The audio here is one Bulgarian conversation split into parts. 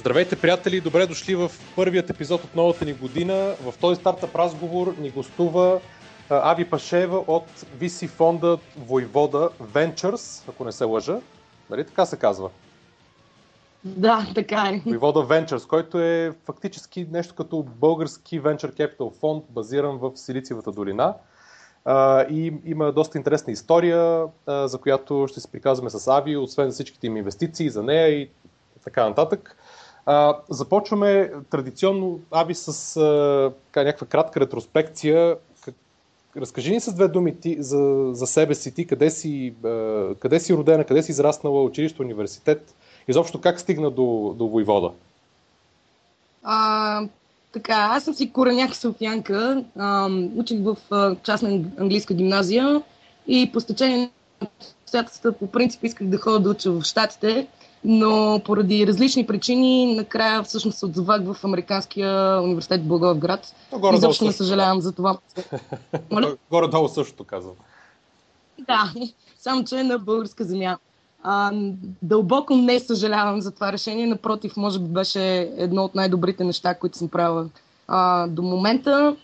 Здравейте, приятели! Добре дошли в първият епизод от новата ни година. В този стартъп разговор ни гостува Ави Пашева от VC фонда Войвода Ventures, ако не се лъжа. Нали така се казва? Да, така е. Войвода Ventures, който е фактически нещо като български Venture Capital фонд, базиран в Силициевата долина. и има доста интересна история, за която ще се приказваме с Ави, освен всичките им инвестиции за нея и така нататък. А, започваме традиционно, Аби, с а, така, някаква кратка ретроспекция. Разкажи ни с две думи ти, за, за себе си, ти къде си, а, къде си родена, къде си израснала, училище, университет, изобщо как стигна до, до Войвода? А, така, аз съм си кореняк софиянка, учих в а, частна английска гимназия и по стечение на обстоятелствата по принцип исках да ходя да уча в Штатите, но поради различни причини накрая всъщност се отзовах в Американския университет в Благоевград. Изобщо не съжалявам за това. Горе-долу също казвам. Да, само че е на българска земя. А, дълбоко не съжалявам за това решение, напротив, може би беше едно от най-добрите неща, които съм правила а, до момента.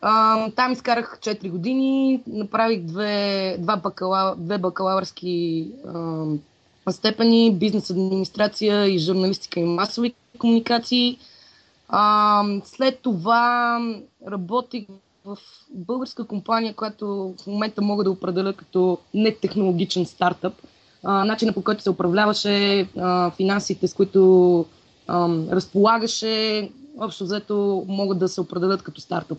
А, там изкарах 4 години, направих две, два бакала, две бакалавърски а, степени, бизнес администрация и журналистика и масови комуникации. А, след това работих в българска компания, която в момента мога да определя като нетехнологичен стартъп. А, начинът по който се управляваше, а, финансите, с които а, разполагаше, общо взето могат да се определят като стартъп.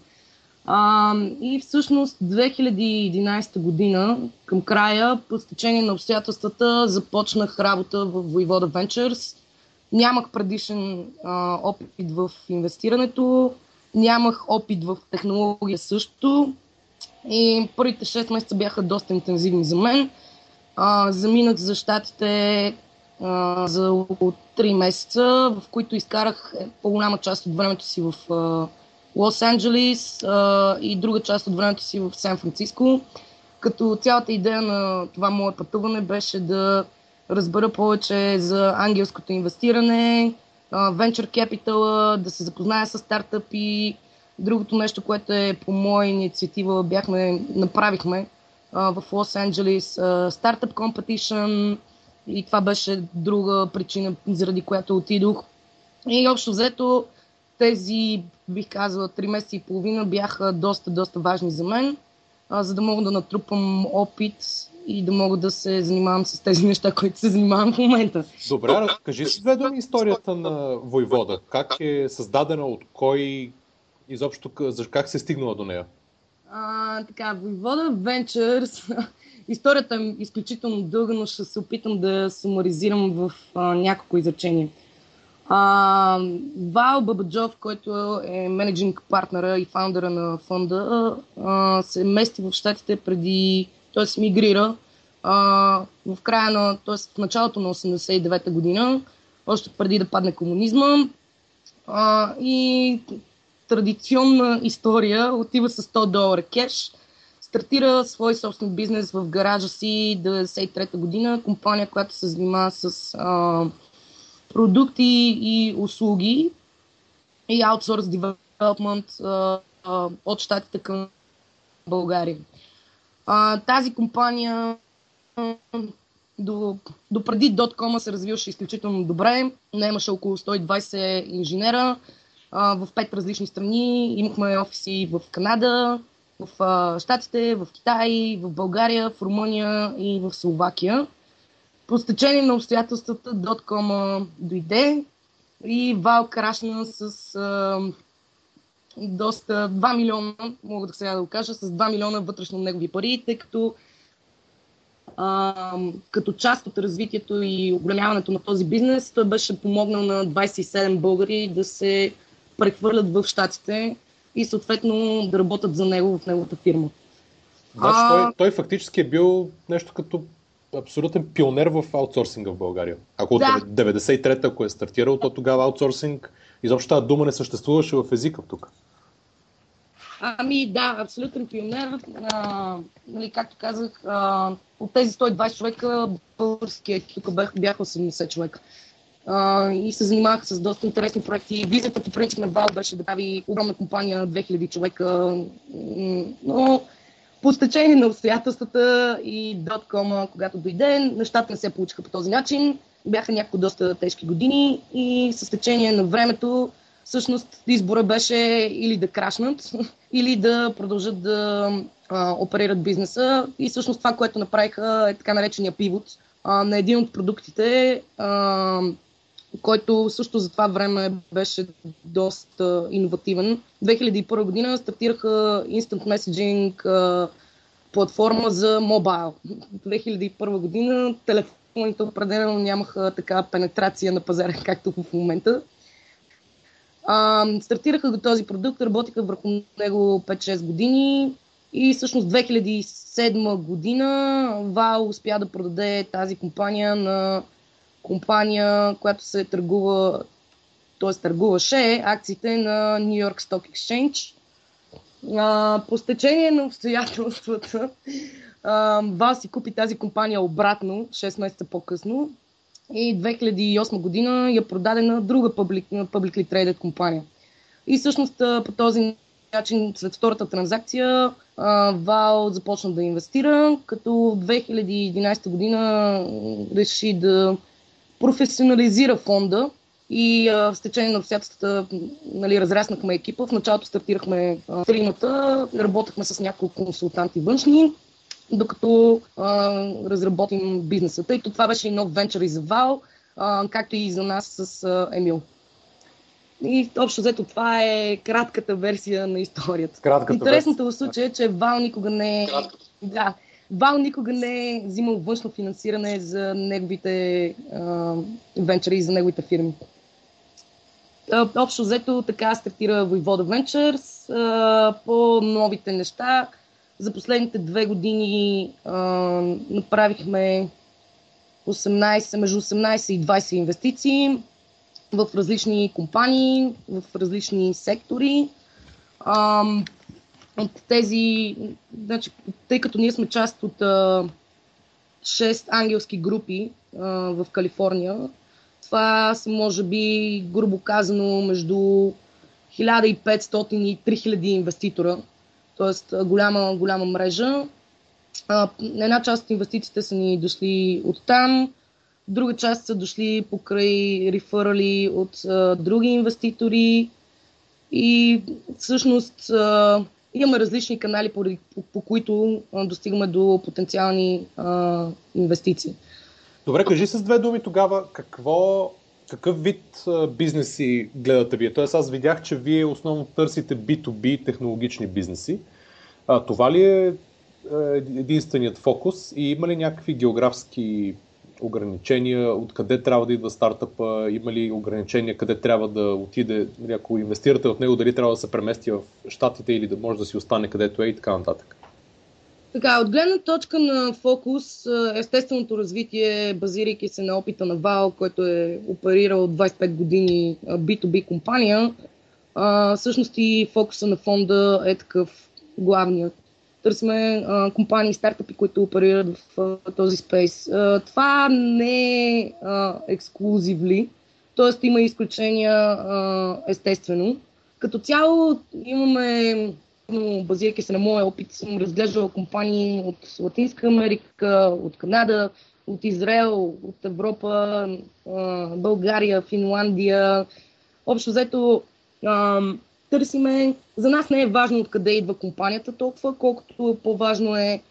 А, и всъщност 2011 година, към края, по стечение на обстоятелствата, започнах работа в Voivoda Ventures. Нямах предишен а, опит в инвестирането, нямах опит в технология също. И първите 6 месеца бяха доста интензивни за мен. А, заминах за щатите а, за около 3 месеца, в които изкарах по-голяма част от времето си в а, Лос Анджелис и друга част от времето си в Сан Франциско. Като цялата идея на това мое пътуване беше да разбера повече за ангелското инвестиране, venture capital, да се запозная с стартъпи. Другото нещо, което е по моя инициатива, бяхме, направихме в Лос Анджелис стартъп competition и това беше друга причина, заради която отидох. И общо взето тези, бих казала, три месеца и половина бяха доста, доста важни за мен, а, за да мога да натрупам опит и да мога да се занимавам с тези неща, които се занимавам в момента. Добре, разкажи си две думи историята на Войвода. Как е създадена, от кой, изобщо как се е стигнала до нея? А, така, Войвода Ventures, историята е изключително дълга, но ще се опитам да сумаризирам в а, няколко изречения. А, Вал Бабаджов, който е менеджинг партнера и фаундъра на фонда, а, се мести в щатите преди, т.е. мигрира а, в края на, т.е. в началото на 89-та година, още преди да падне комунизма. А, и традиционна история отива с 100 долара кеш, стартира свой собствен бизнес в гаража си 93-та година, компания, която се занимава с а, продукти и услуги и аутсорс девелопмент от щатите към България. А, тази компания до, до преди .com се развиваше изключително добре. Наемаше около 120 инженера а, в пет различни страни. Имахме офиси в Канада, в а, Штатите, в Китай, в България, в Румъния и в Словакия. По стечение на обстоятелствата Доткома дойде и Вал крашна с а, доста 2 милиона, мога да сега да го кажа, с 2 милиона вътрешно негови пари, тъй като а, като част от развитието и оголемяването на този бизнес, той беше помогнал на 27 българи да се прехвърлят в щатите и съответно да работят за него в неговата фирма. Значи а... той, той фактически е бил нещо като абсолютен пионер в аутсорсинга в България. Ако да. от 93-та, ако е стартирал, то тогава аутсорсинг, изобщо тази дума не съществуваше в езика тук. Ами да, абсолютен пионер. А, нали, както казах, а, от тези 120 човека, българския тук бях, бяха 80 човека. а, и се занимаваха с доста интересни проекти. Визията по принцип на Вал беше да прави огромна компания, 2000 човека, но по стечение на обстоятелствата и доткома, когато дойде, нещата не се получиха по този начин. Бяха някои доста тежки години и с течение на времето всъщност избора беше или да крашнат, или да продължат да а, оперират бизнеса. И всъщност това, което направиха е така наречения пивот на един от продуктите, а, който също за това време беше доста иновативен. 2001 година стартираха Instant Messaging платформа за мобайл. 2001 година телефоните определено нямаха така пенетрация на пазара, както в момента. А, стартираха го този продукт, работиха върху него 5-6 години и всъщност 2007 година ВАО успя да продаде тази компания на компания, която се търгува, т.е. търгуваше акциите на New York Stock Exchange. А, по стечение на обстоятелствата ВАО си купи тази компания обратно 6 месеца по-късно и 2008 година я продаде на друга public, publicly traded компания. И всъщност по този начин, след втората транзакция, Вал започна да инвестира, като в 2011 година реши да професионализира фонда и а, в течение на обстоятелствата нали, разраснахме екипа. В началото стартирахме тримата, работехме с няколко консултанти външни, докато а, разработим бизнеса. Тъй като това беше и нов венчър и за Вал, а, както и за нас с а, Емил. И общо взето това е кратката версия на историята. Кратката Интересното в случая е, че Вал никога не е... Да, Вал никога не е взимал външно финансиране за неговите а, венчъри и за неговите фирми. Общо взето така стартира Voivoda Ventures а, по новите неща. За последните две години а, направихме 18, между 18 и 20 инвестиции в различни компании, в различни сектори. А, от тези, значи, тъй като ние сме част от а, 6 ангелски групи в Калифорния, това са може би, грубо казано, между 1500 и 3000 инвеститора, т.е. голяма, голяма мрежа. Една част от инвестициите са ни дошли от там, друга част са дошли покрай реферали от други инвеститори и всъщност а, имаме различни канали, по, по, които а, достигаме до потенциални а, инвестиции. Добре, кажи с две думи тогава какво, какъв вид а, бизнеси гледате вие? Тоест аз видях, че вие основно търсите B2B технологични бизнеси. А, това ли е единственият фокус и има ли някакви географски ограничения, откъде трябва да идва стартъпа, има ли ограничения, къде трябва да отиде, нали, ако инвестирате в него, дали трябва да се премести в Штатите или да може да си остане където е и така нататък. Така, от гледна точка на фокус, естественото развитие, базирайки се на опита на Вал, който е оперирал 25 години B2B компания, всъщност и фокуса на фонда е такъв главният търсиме а, компании, стартъпи, които оперират в а, този спейс. А, това не е ексклюзивли, т.е. има изключения а, естествено. Като цяло имаме, базирайки се на моя опит, съм разглеждала компании от Латинска Америка, от Канада, от Израел, от Европа, а, България, Финландия. Общо взето търсиме. За нас не е важно откъде идва компанията толкова, колкото по-важно е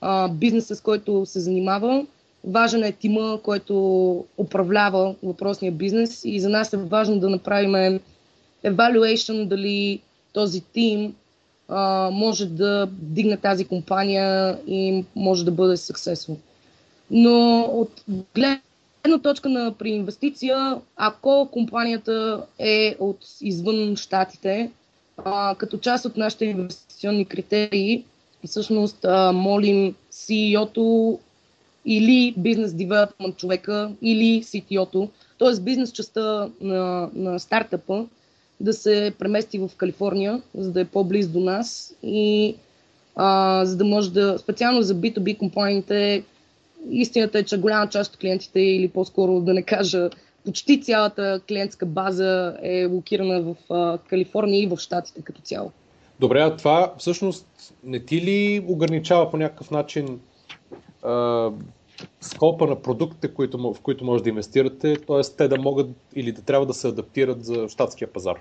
а, бизнеса, с който се занимава. Важен е тима, който управлява въпросния бизнес и за нас е важно да направим evaluation дали този тим а, може да дигне тази компания и може да бъде successful. Но от гледна гледна точка на при инвестиция, ако компанията е от извън щатите, а, като част от нашите инвестиционни критерии, всъщност а, молим CEO-то или бизнес девелопмент човека, или CTO-то, т.е. бизнес частта на, на стартъпа, да се премести в Калифорния, за да е по-близо до нас и а, за да може да, специално за B2B компаниите, истината е, че голяма част от клиентите, или по-скоро да не кажа почти цялата клиентска база е локирана в а, Калифорния и в Штатите като цяло. Добре, а това всъщност не ти ли ограничава по някакъв начин а, скопа на продуктите, които, в които може да инвестирате, т.е. те да могат или да трябва да се адаптират за щатския пазар?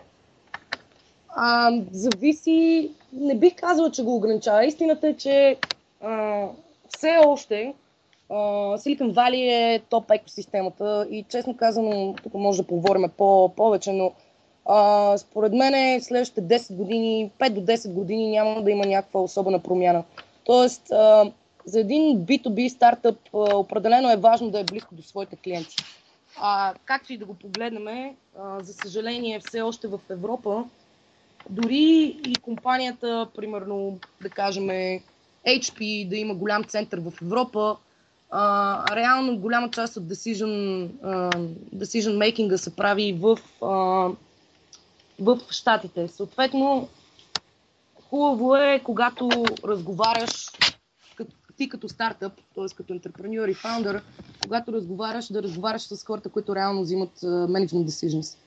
А, зависи, не бих казала, че го ограничава. Истината е, че а, все още Silicon Valley е топ екосистемата и честно казано, тук може да поговорим по- повече, но а, според мен следващите 10 години, 5 до 10 години няма да има някаква особена промяна. Тоест, а, за един B2B стартъп а, определено е важно да е близко до своите клиенти. А, както и да го погледнем, а, за съжаление все още в Европа, дори и компанията, примерно, да кажем, HP, да има голям център в Европа, реално голяма част от decision, а, decision making се прави в, а, в Штатите. Съответно, хубаво е, когато разговаряш ти като стартъп, т.е. като интерпренюър и фаундър, когато разговаряш, да разговаряш с хората, които реално взимат менеджмент decisions.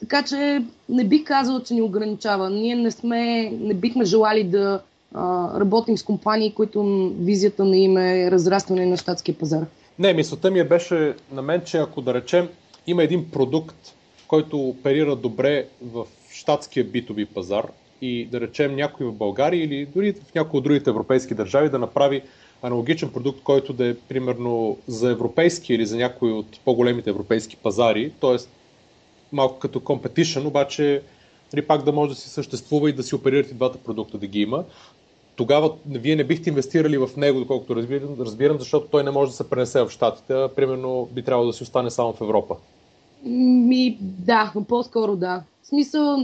Така че не бих казал, че ни ограничава. Ние не, сме, не бихме желали да а, работим с компании, които визията на им е разрастване на щатския пазар. Не, мисълта ми е беше на мен, че ако да речем има един продукт, който оперира добре в щатския B2B пазар и да речем някой в България или дори в някои от другите европейски държави да направи аналогичен продукт, който да е примерно за европейски или за някои от по-големите европейски пазари, т.е. малко като competition, обаче нали, пак да може да си съществува и да си оперирате двата продукта да ги има. Тогава вие не бихте инвестирали в него, доколкото разбирам, разбирам, защото той не може да се пренесе в Штатите, а примерно би трябвало да си остане само в Европа. Ми, да, по-скоро да. В смисъл,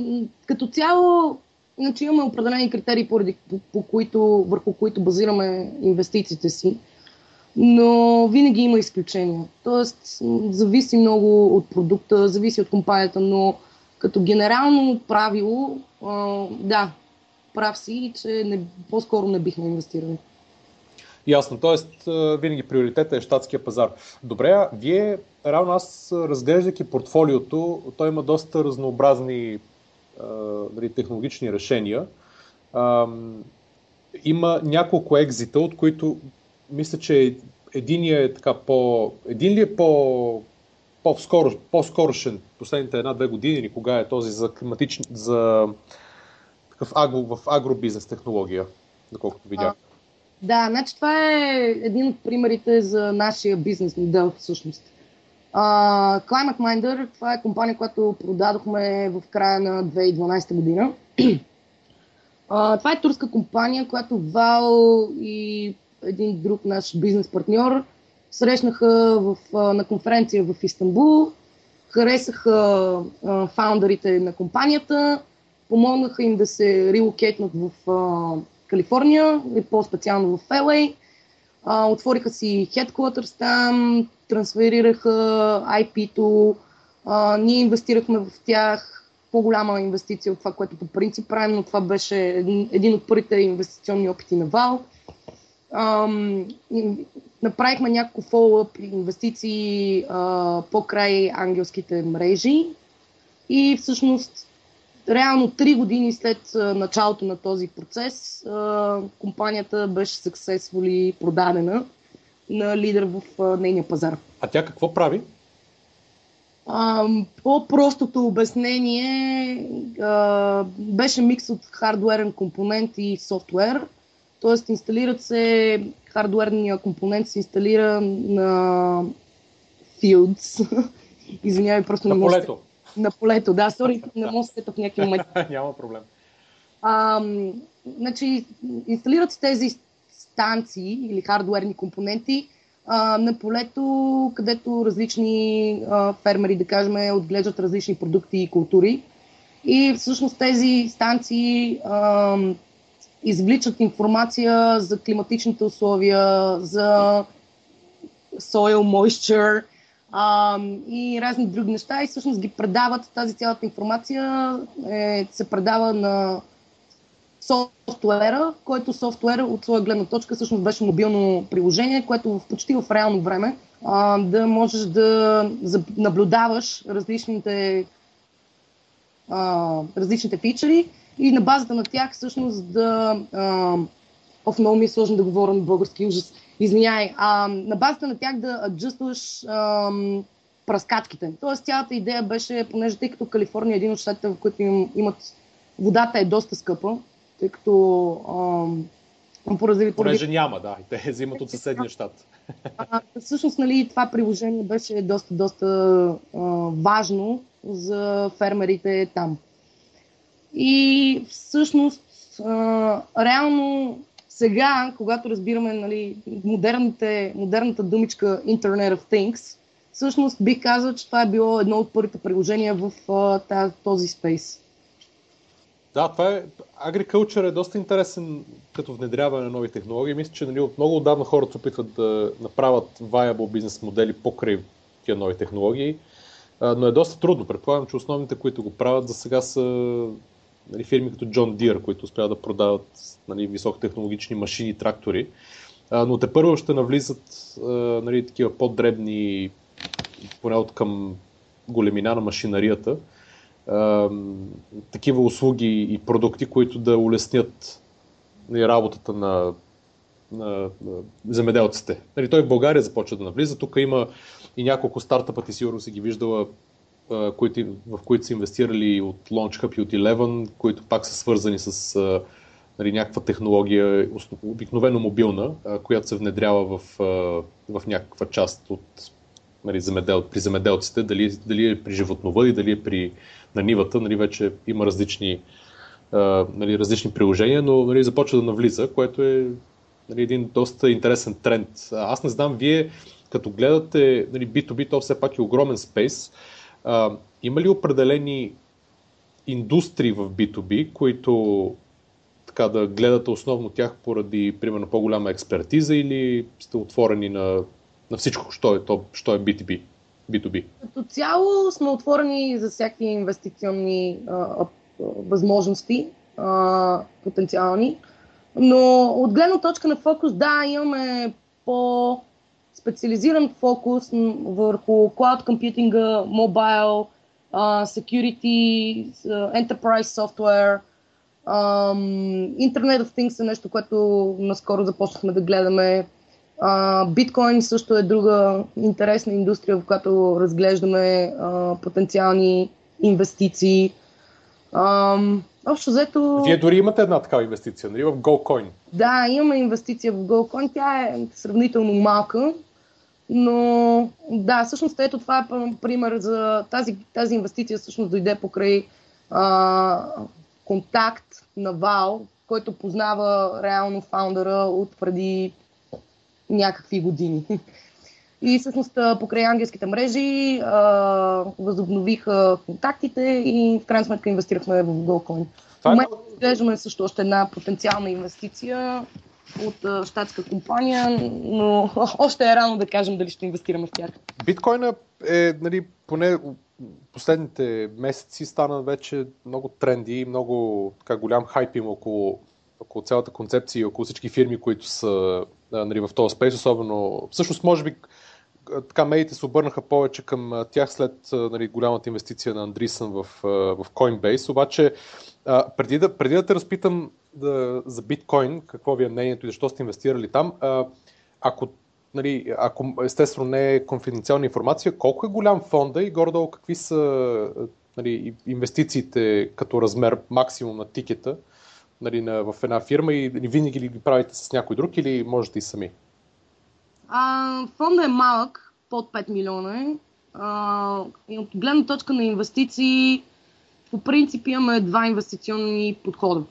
като цяло, Иначе имаме определени критерии, поради, по, по които, върху които базираме инвестициите си, но винаги има изключения. Тоест, зависи много от продукта, зависи от компанията, но като генерално правило, да, прав си, че не, по-скоро не бихме инвестирали. Ясно, т.е. винаги приоритета е щатския пазар. Добре, вие, равно аз разглеждайки портфолиото, той има доста разнообразни нали, технологични решения. А, има няколко екзита, от които мисля, че единия е така по... Един ли е по по-скоро, по-скорошен, последните една-две години или кога е този за климатични, за такъв агро, в агробизнес технология, доколкото видях. Да, значи това е един от примерите за нашия бизнес модел всъщност. Uh, Climate Minder, това е компания, която продадохме в края на 2012 година. Uh, това е турска компания, която Вал и един друг наш бизнес партньор срещнаха в, на конференция в Истанбул, харесаха фаундърите на компанията, помогнаха им да се релокейтнат в uh, Калифорния и по-специално в LA. Uh, отвориха си headquarters там, трансферираха IP-то, а, ние инвестирахме в тях по-голяма инвестиция от това, което по принцип правим, но това беше един, един от първите инвестиционни опити на Вал. Ам, направихме няколко фоллъп инвестиции а, по край ангелските мрежи и всъщност реално три години след началото на този процес компанията беше successfully продадена на лидер в нейния пазар. А тя какво прави? А, по-простото обяснение а, беше микс от хардуерен компонент и софтуер. Тоест инсталират се, хардуерния компонент се инсталира на Fields. Извинявай, просто на не полето. На полето, да, сори, не мога да се в някакви моменти. Няма проблем. А, значи, инсталират се тези станции или хардуерни компоненти а, на полето, където различни а, фермери, да кажем, отглеждат различни продукти и култури. И всъщност тези станции а, извличат информация за климатичните условия, за soil moisture а, и разни други неща и всъщност ги предават. Тази цялата информация е, се предава на софтуера, който софтуер от своя гледна точка всъщност беше мобилно приложение, което в почти в реално време а, да можеш да наблюдаваш различните, а, различните фичери и на базата на тях всъщност да... А, Оф, много ми е сложно да говоря на български ужас. Извинявай. А, на базата на тях да аджъстваш пръскачките. Тоест цялата идея беше, понеже тъй като Калифорния е един от щатите, в които им, имат водата е доста скъпа, тъй като ам, поради... Понеже няма, да, и те взимат от съседния щат. А, всъщност, нали, това приложение беше доста, доста а, важно за фермерите там. И всъщност, а, реално сега, когато разбираме нали, модерната думичка Internet of Things, всъщност бих казал, че това е било едно от първите приложения в uh, този спейс. Да, това е. Agriculture е доста интересен като внедряване на нови технологии. Мисля, че нали, от много отдавна хората се опитват да направят viable бизнес модели покрай тия нови технологии, а, но е доста трудно. Предполагам, че основните, които го правят за сега са нали, фирми като John Deere, които успяват да продават нали, високотехнологични машини, трактори. А, но те първо ще навлизат а, нали, такива по-дребни, поне от към големина на машинарията, а, такива услуги и продукти, които да улеснят нали, работата на, на, на земеделците. Нали, той в България започва да навлиза. Тук има и няколко стартъпа, ти сигурно си ги виждала, които, в които са инвестирали от LaunchHub и от Eleven, които пак са свързани с нали, някаква технология, обикновено мобилна, която се внедрява в, в някаква част от нали, земедел, при земеделците, дали, дали е при животновъди, дали е при на нивата, нали, вече има различни, нали, различни приложения, но нали, започва да навлиза, което е нали, един доста интересен тренд. Аз не знам, вие като гледате нали, B2B, то все пак е огромен спейс. А, има ли определени индустрии в B2B, които така да гледате основно тях поради, примерно, по-голяма експертиза или сте отворени на, на всичко, що е, то, що е B2B? B2B? Като цяло сме отворени за всякакви инвестиционни а, а, възможности, а, потенциални, но от гледна точка на фокус, да, имаме по специализиран фокус върху cloud компютинга, mobile, uh, security, uh, enterprise software, um, Internet of Things е нещо, което наскоро започнахме да гледаме. Биткоин uh, също е друга интересна индустрия, в която разглеждаме uh, потенциални инвестиции. Um, общо взето... Вие дори имате една такава инвестиция, нали, в GoCoin? Да, имаме инвестиция в GoCoin. Тя е сравнително малка, но да, всъщност ето това е пример за тази, тази инвестиция всъщност дойде покрай а, контакт на Вал, който познава реално фаундъра от преди някакви години. И всъщност покрай ангелските мрежи а, възобновиха контактите и в крайна сметка инвестирахме в GoCoin. В момента изглеждаме също още една потенциална инвестиция от щатска компания, но още е рано да кажем дали ще инвестираме в тях. Биткоина е, нали, поне последните месеци стана вече много тренди и много така, голям хайп има около, около цялата концепция и около всички фирми, които са нали, в този спейс, особено всъщност може би така медиите се обърнаха повече към тях след нали, голямата инвестиция на Андрисън в, в Coinbase, обаче преди да, преди да те разпитам да, за биткоин, какво ви е мнението и защо сте инвестирали там, а, ако, нали, ако естествено не е конфиденциална информация, колко е голям фонда и горе-долу какви са нали, инвестициите като размер максимум на тикета нали, на, в една фирма и винаги ли ги правите с някой друг или можете и сами? А, фонда е малък, под 5 милиона е. А, и от гледна точка на инвестиции, по принцип имаме два инвестиционни подхода.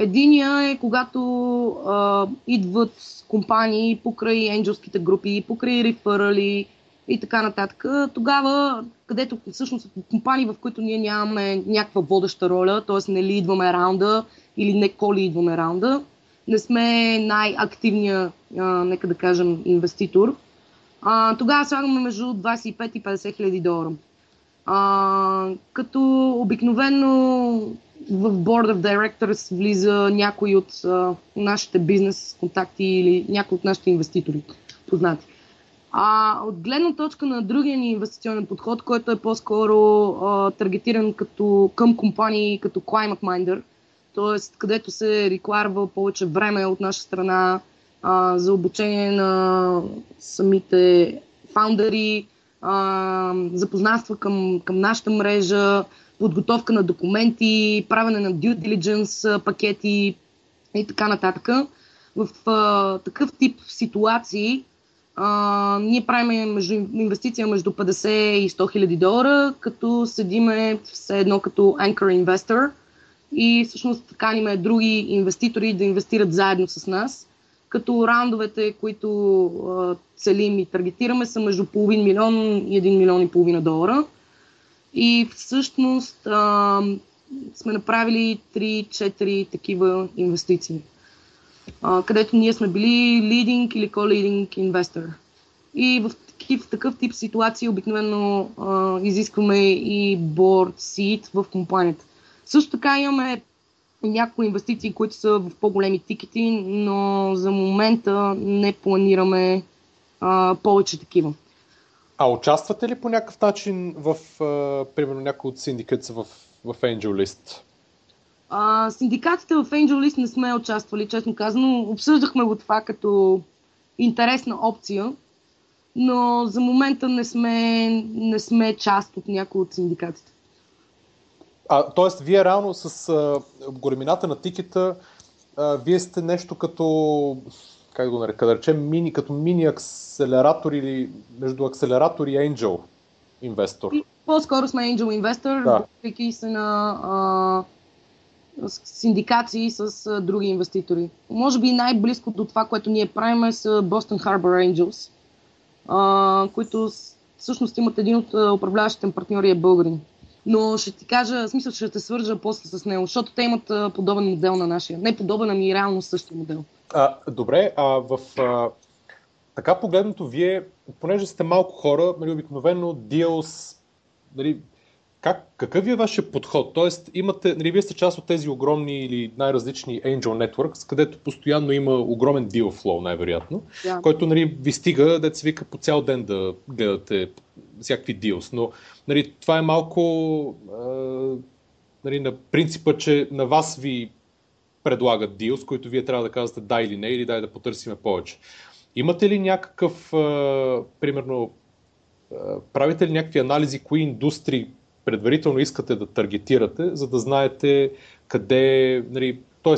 Единия е когато а, идват компании покрай енджелските групи, покрай реферали и така нататък. Тогава, където всъщност компании, в които ние нямаме някаква водеща роля, т.е. не ли идваме раунда или не коли идваме раунда, не сме най-активния, а, нека да кажем, инвеститор, а, тогава слагаме между 25 и 50 хиляди долара. А, като обикновено в Board of Directors влиза някой от а, нашите бизнес контакти или някой от нашите инвеститори, познати. А от гледна точка на другия ни инвестиционен подход, който е по-скоро а, таргетиран като, към компании като Climate Minder, т.е. където се рекламва повече време от наша страна а, за обучение на самите фаундъри, а, запознанства към, към нашата мрежа, подготовка на документи, правене на due diligence пакети и така нататък. В а, такъв тип ситуации а, ние правим между, инвестиция между 50 и 100 хиляди долара, като седиме все едно като anchor investor и всъщност каниме други инвеститори да инвестират заедно с нас, като раундовете, които а, целим и таргетираме са между половин милион и 1 милион и половина долара. И всъщност а, сме направили 3-4 такива инвестиции а, където ние сме били leading или co-leading investor. И в такив, такъв тип ситуации обикновено а, изискваме и board seat в компанията. Също така имаме някои инвестиции, които са в по-големи тикети, но за момента не планираме а, повече такива. А участвате ли по някакъв начин в, а, примерно, някои от синдиката в, в Angel List? А, синдикатите в Angel List не сме участвали, честно казано. Обсъждахме го това като интересна опция, но за момента не сме, не сме част от някои от синдикатите. А, тоест, вие реално с а, големината на тикета, а, вие сте нещо като, как го нарека, да речем, мини, като мини акселератор или между акселератор и Angel инвестор. По-скоро сме Angel инвестор, да. се на а, синдикации с а, други инвеститори. Може би най-близко до това, което ние правим са Boston Harbor Angels, а, които всъщност имат един от управляващите партньори е българин. Но ще ти кажа, в смисъл, ще те свържа после с него, защото те имат подобен модел на нашия. Не подобен, ами реално същия модел. А, добре, а в а, така погледнато вие, понеже сте малко хора, нали, обикновено deals, нали, как, какъв е вашия подход? Тоест, имате, нали, вие сте част от тези огромни или най-различни Angel Networks, където постоянно има огромен deal flow, най-вероятно, yeah. който нали, ви стига, да се вика по цял ден да гледате всякакви deals. Но нали, това е малко а, нали, на принципа, че на вас ви предлагат deals, които вие трябва да казвате да или не, или дай да потърсиме повече. Имате ли някакъв, а, примерно, правите ли някакви анализи, кои индустрии предварително искате да таргетирате, за да знаете къде, нали, т.е.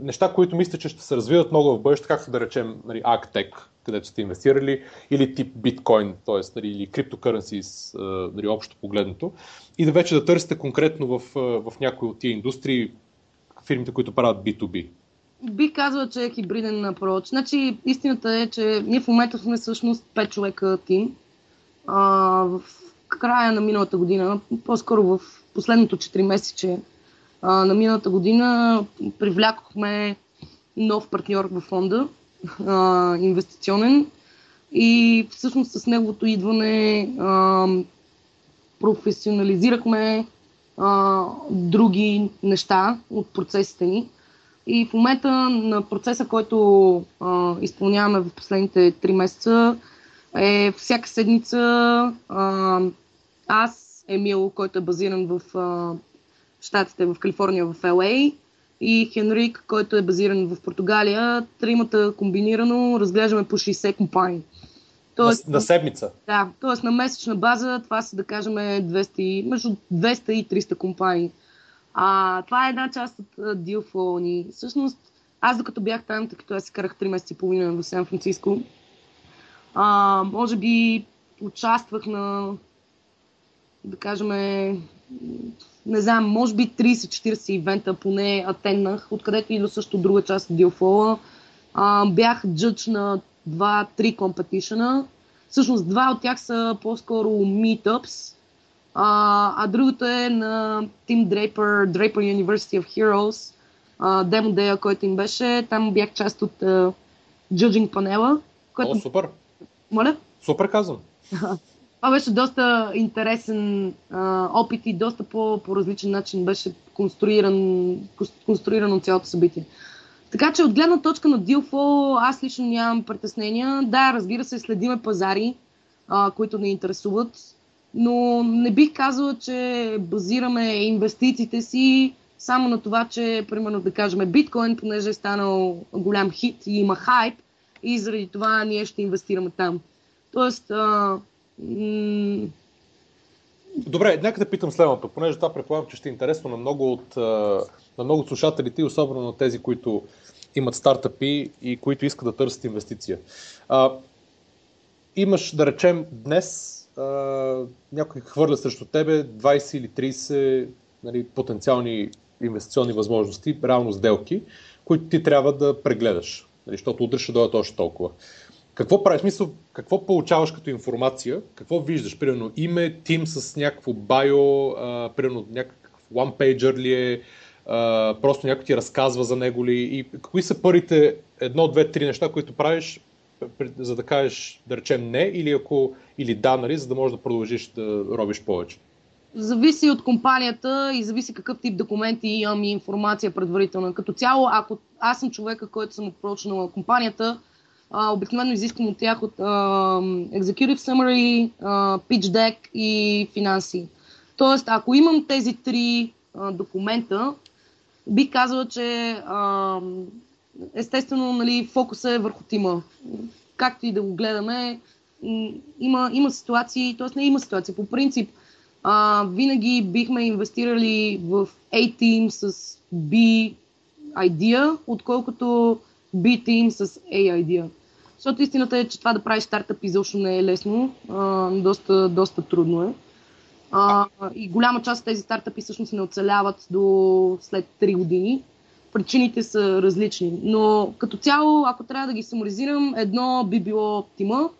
неща, които мислите, че ще се развиват много в бъдеще, както да речем нали, Agtech, където сте инвестирали, или тип биткоин, т.е. Нали, или криптокърнси, нали, общо погледното, и да вече да търсите конкретно в, в някои от тия индустрии фирмите, които правят B2B. Бих казала, че е хибриден апроч. Значи, истината е, че ние в момента сме всъщност 5 човека тим. А, в края на миналата година, по-скоро в последното 4 месече на миналата година, привлякохме нов партньор в фонда, а, инвестиционен. И всъщност с неговото идване а, професионализирахме а, други неща от процесите ни. И в момента на процеса, който а, изпълняваме в последните 3 месеца, е всяка седмица а, аз, Емил, който е базиран в а, Штатите, в Калифорния, в LA, и Хенрик, който е базиран в Португалия, тримата комбинирано разглеждаме по 60 компании. Тоест, на, на седмица? Да, т.е. на месечна база това са да кажем 200, между 200 и 300 компании. А, това е една част от flow ни. Всъщност, аз докато бях там, тъй като аз си карах 3 месеца и половина в Сан Франциско, а, може би участвах на да кажем, не знам, може би 30-40 ивента поне атеннах, откъдето идва също друга част от Дилфола. бях джъдж на 2-3 компетишена. Всъщност два от тях са по-скоро meetups, а, а другото е на Team Draper, Draper University of Heroes, демо дея, който им беше. Там бях част от uh, judging панела. Което... О, супер! Моля? Супер казвам. Това беше доста интересен а, опит и доста по, по различен начин беше конструиран, конструирано цялото събитие. Така че от гледна точка на DealFlow аз лично нямам притеснения. Да, разбира се, следиме пазари, а, които ни интересуват, но не бих казала, че базираме инвестициите си само на това, че, примерно, да кажем, биткоин, понеже е станал голям хит и има хайп, и заради това ние ще инвестираме там. Тоест, а, Добре, нека да питам следното, понеже това предполагам, че ще е интересно на много от, на много слушателите особено на тези, които имат стартъпи и които искат да търсят инвестиция. А, имаш, да речем, днес а, някой хвърля срещу тебе 20 или 30 нали, потенциални инвестиционни възможности, реално сделки, които ти трябва да прегледаш, нали, защото утре ще дойдат още толкова. Какво правиш? Смисъл, какво получаваш като информация? Какво виждаш? Примерно име, тим с някакво байо, примерно някакъв one pager ли е, а, просто някой ти разказва за него ли и кои са първите едно, две, три неща, които правиш, за да кажеш, да речем не или, ако, или да, нали, за да можеш да продължиш да робиш повече? Зависи от компанията и зависи какъв тип документи имам и информация предварително. Като цяло, ако аз съм човека, който съм на компанията, обикновено изисквам от тях от а, Executive Summary, а, Pitch Deck и финанси. Тоест, ако имам тези три а, документа, бих казала, че а, естествено нали, фокуса е върху тима. Както и да го гледаме, има, има ситуации, т.е. не има ситуации. По принцип, а, винаги бихме инвестирали в A-Team с B idea, отколкото B Team с A idea. Защото истината е, че това да правиш стартъп изобщо не е лесно, а, доста, доста трудно е. А, и голяма част от тези стартъпи всъщност не оцеляват до след 3 години. Причините са различни. Но като цяло, ако трябва да ги саморизирам, едно би било тима,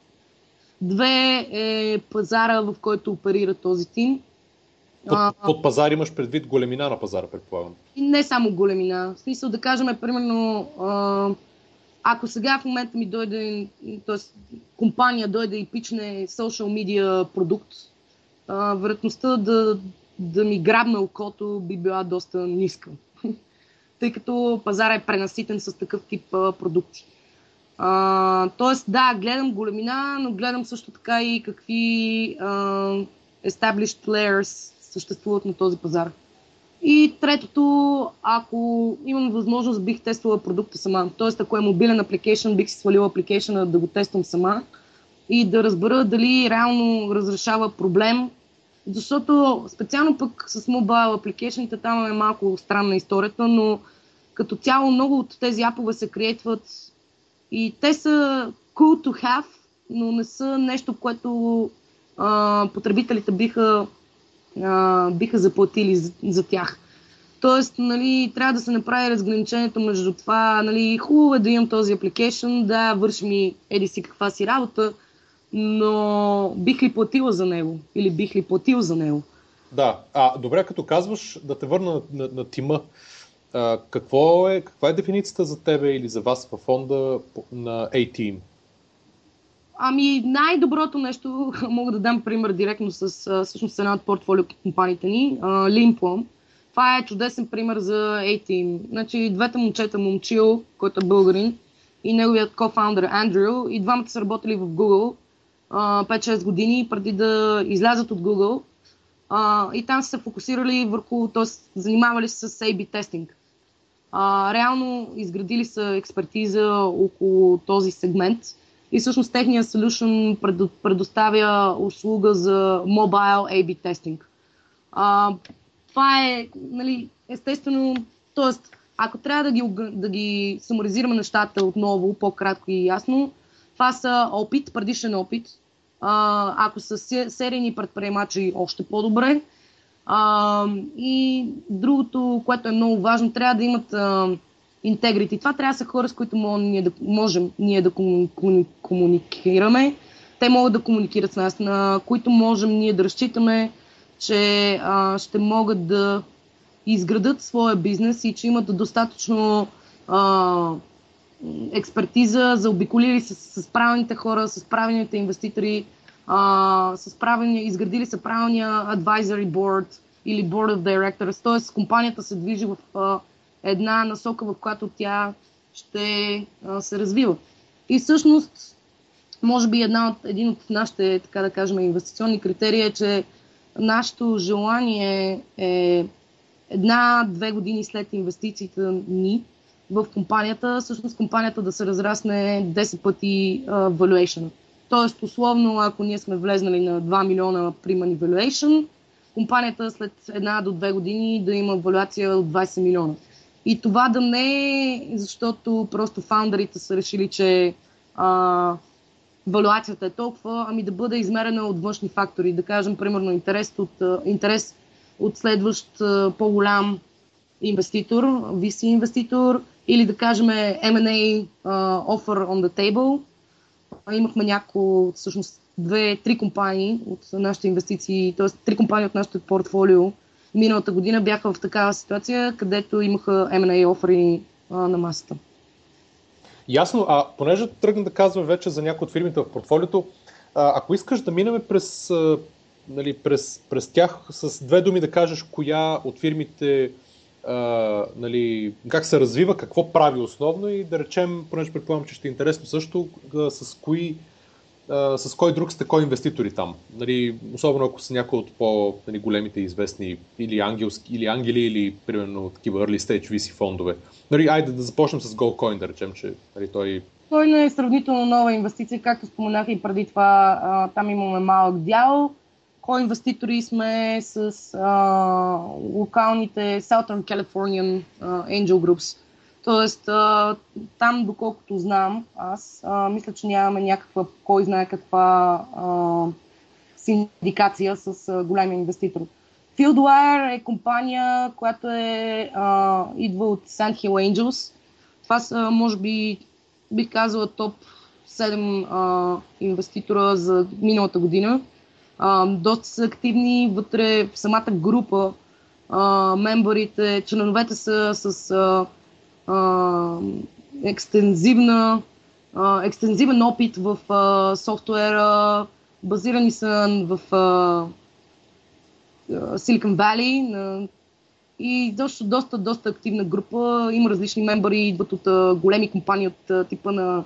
две е пазара, в който оперира този тим. Под, под пазар имаш предвид големина на пазара, предполагам. И не само големина. В смисъл да кажем, примерно, а, ако сега в момента ми дойде, т.е. компания дойде и пичне social media продукт, а, вероятността да, да ми грабне окото би била доста ниска. Тъй като пазара е пренаситен с такъв тип а, продукти. А, тоест, да, гледам големина, но гледам също така и какви а, established players съществуват на този пазар. И третото, ако имам възможност, бих тествала продукта сама. Тоест, ако е мобилен апликейшн, бих си свалила апликейшна да го тествам сама и да разбера дали реално разрешава проблем. Защото специално пък с мобайл апликейшните там е малко странна историята, но като цяло много от тези апове се креатват и те са cool to have, но не са нещо, което а, потребителите биха а, биха заплатили за, за тях. Тоест, нали, трябва да се направи разграничението между това, нали, хубаво е да имам този апликейшн, да, върши ми еди си каква си работа, но бих ли платила за него? Или бих ли платил за него? Да, а добре, като казваш да те върна на, на, на тима, а, какво е, каква е дефиницията за тебе или за вас във фонда на A-Team? Ами най-доброто нещо, мога да дам пример директно с всъщност една от портфолио компаниите ни, Limplum. Това е чудесен пример за A-Team. Значи двете момчета, Момчил, който е българин, и неговият кофаундър Андрю, и двамата са работили в Google 5-6 години преди да излязат от Google. и там са се фокусирали върху, т.е. занимавали се с A-B тестинг. реално изградили са експертиза около този сегмент – и всъщност техния solution предоставя услуга за mobile A-B тестинг. Това е, нали, естествено, т.е. ако трябва да ги, да ги саморизираме нещата отново, по-кратко и ясно, това са опит, предишен опит. А, ако са серийни предприемачи, още по-добре. А, и другото, което е много важно, трябва да имат а, integrity. Това трябва да са хора, с които можем ние да, можем ние да комуникираме. Те могат да комуникират с нас, на които можем ние да разчитаме, че а, ще могат да изградат своя бизнес и че имат достатъчно а, експертиза, заобиколили се с, с правилните хора, с правилните инвеститори, а, с правилния, изградили са правилния advisory board или Board of Directors, т.е. компанията се движи в а, една насока, в която тя ще а, се развива. И всъщност, може би една от, един от нашите, така да кажем, инвестиционни критерии е, че нашето желание е една-две години след инвестициите ни в компанията, всъщност компанията да се разрасне 10 пъти uh, valuation. Тоест, условно, ако ние сме влезнали на 2 милиона примани valuation, компанията след една до две години да има валюация от 20 милиона. И това да не е защото просто фаундърите са решили, че а, валуацията е толкова, ами да бъде измерена от външни фактори. Да кажем, примерно, интерес от, интерес от следващ по-голям инвеститор, VC инвеститор, или да кажем M&A uh, offer on the table. Имахме няколко, всъщност две, три компании от нашите инвестиции, т.е. три компании от нашото портфолио миналата година бяха в такава ситуация, където имаха M&A офери на масата. Ясно, а понеже тръгна да казваме вече за някои от фирмите в портфолиото, ако искаш да минем през, нали, през, през тях с две думи да кажеш коя от фирмите а, нали, как се развива, какво прави основно и да речем, понеже предполагам, че ще е интересно също, с кои а, с кой друг сте кой инвеститори там. Нали, особено ако са някои от по-големите нали, известни или, ангелски, или ангели, или примерно такива early stage VC фондове. Нали, айде да започнем с Goldcoin, да речем, че нали, той... Той не е сравнително нова инвестиция, както споменах и преди това, а, там имаме малък дял. Кой инвеститори сме с а, локалните Southern Californian Angel Groups Тоест, там, доколкото знам, аз мисля, че нямаме някаква, кой знае каква синдикация с а, големи инвеститор. Fieldwire е компания, която е, а, идва от Sandhill Angels. Това са, може би, бих казала, топ 7 а, инвеститора за миналата година. А, доста са активни вътре в самата група. А, мембарите, членовете са с а, екстензивна, а, екстензивен опит в а, софтуера, базирани са в а, Silicon Valley на, и доста, доста, доста активна група. Има различни мембари, идват от а, големи компании от а, типа на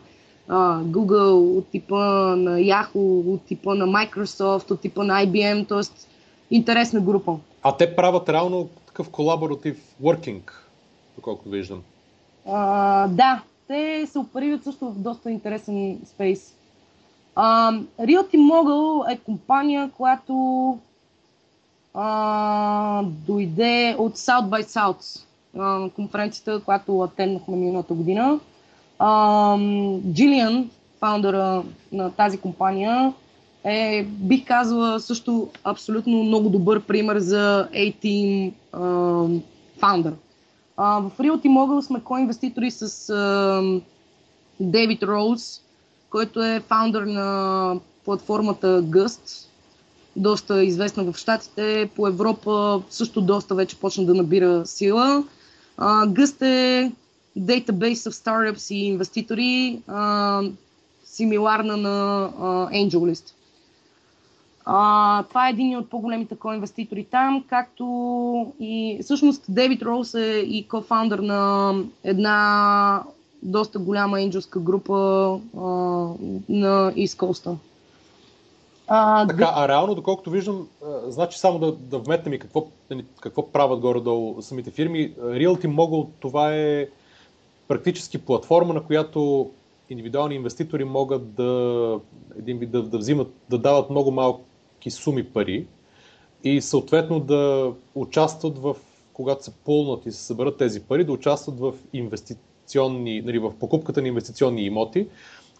а, Google, от типа на Yahoo, от типа на Microsoft, от типа на IBM, т.е. интересна група. А те правят реално такъв колаборатив working, доколкото виждам. А, да, те се оперират също в доста интересен спейс. Realty Mogul е компания, която uh, дойде от South by South, uh, конференцията, която атенднахме миналата година. Джилиан, фаундъра на тази компания, е, бих казала, също абсолютно много добър пример за A-Team фаундър. В Realty Mogul сме ко-инвеститори с а, Дейвид Роуз, който е фаундър на платформата Gust, доста известна в Штатите, по Европа също доста вече почна да набира сила. А, Gust е database of startups и инвеститори, а, симиларна на а, AngelList. А, това е един от по-големите ко-инвеститори там, както и всъщност Дейвид Роуз е и кофаундър на една доста голяма енджелска група а, на East Coast. А, така, а реално, доколкото виждам, а, значи само да, да вметнем и какво, нали, какво правят горе-долу самите фирми. Realty Mogul това е практически платформа, на която индивидуални инвеститори могат да, един вид да, да взимат, да дават много малко суми пари и съответно да участват в, когато се пълнат и се съберат тези пари, да участват в инвестиционни, нали, в покупката на инвестиционни имоти,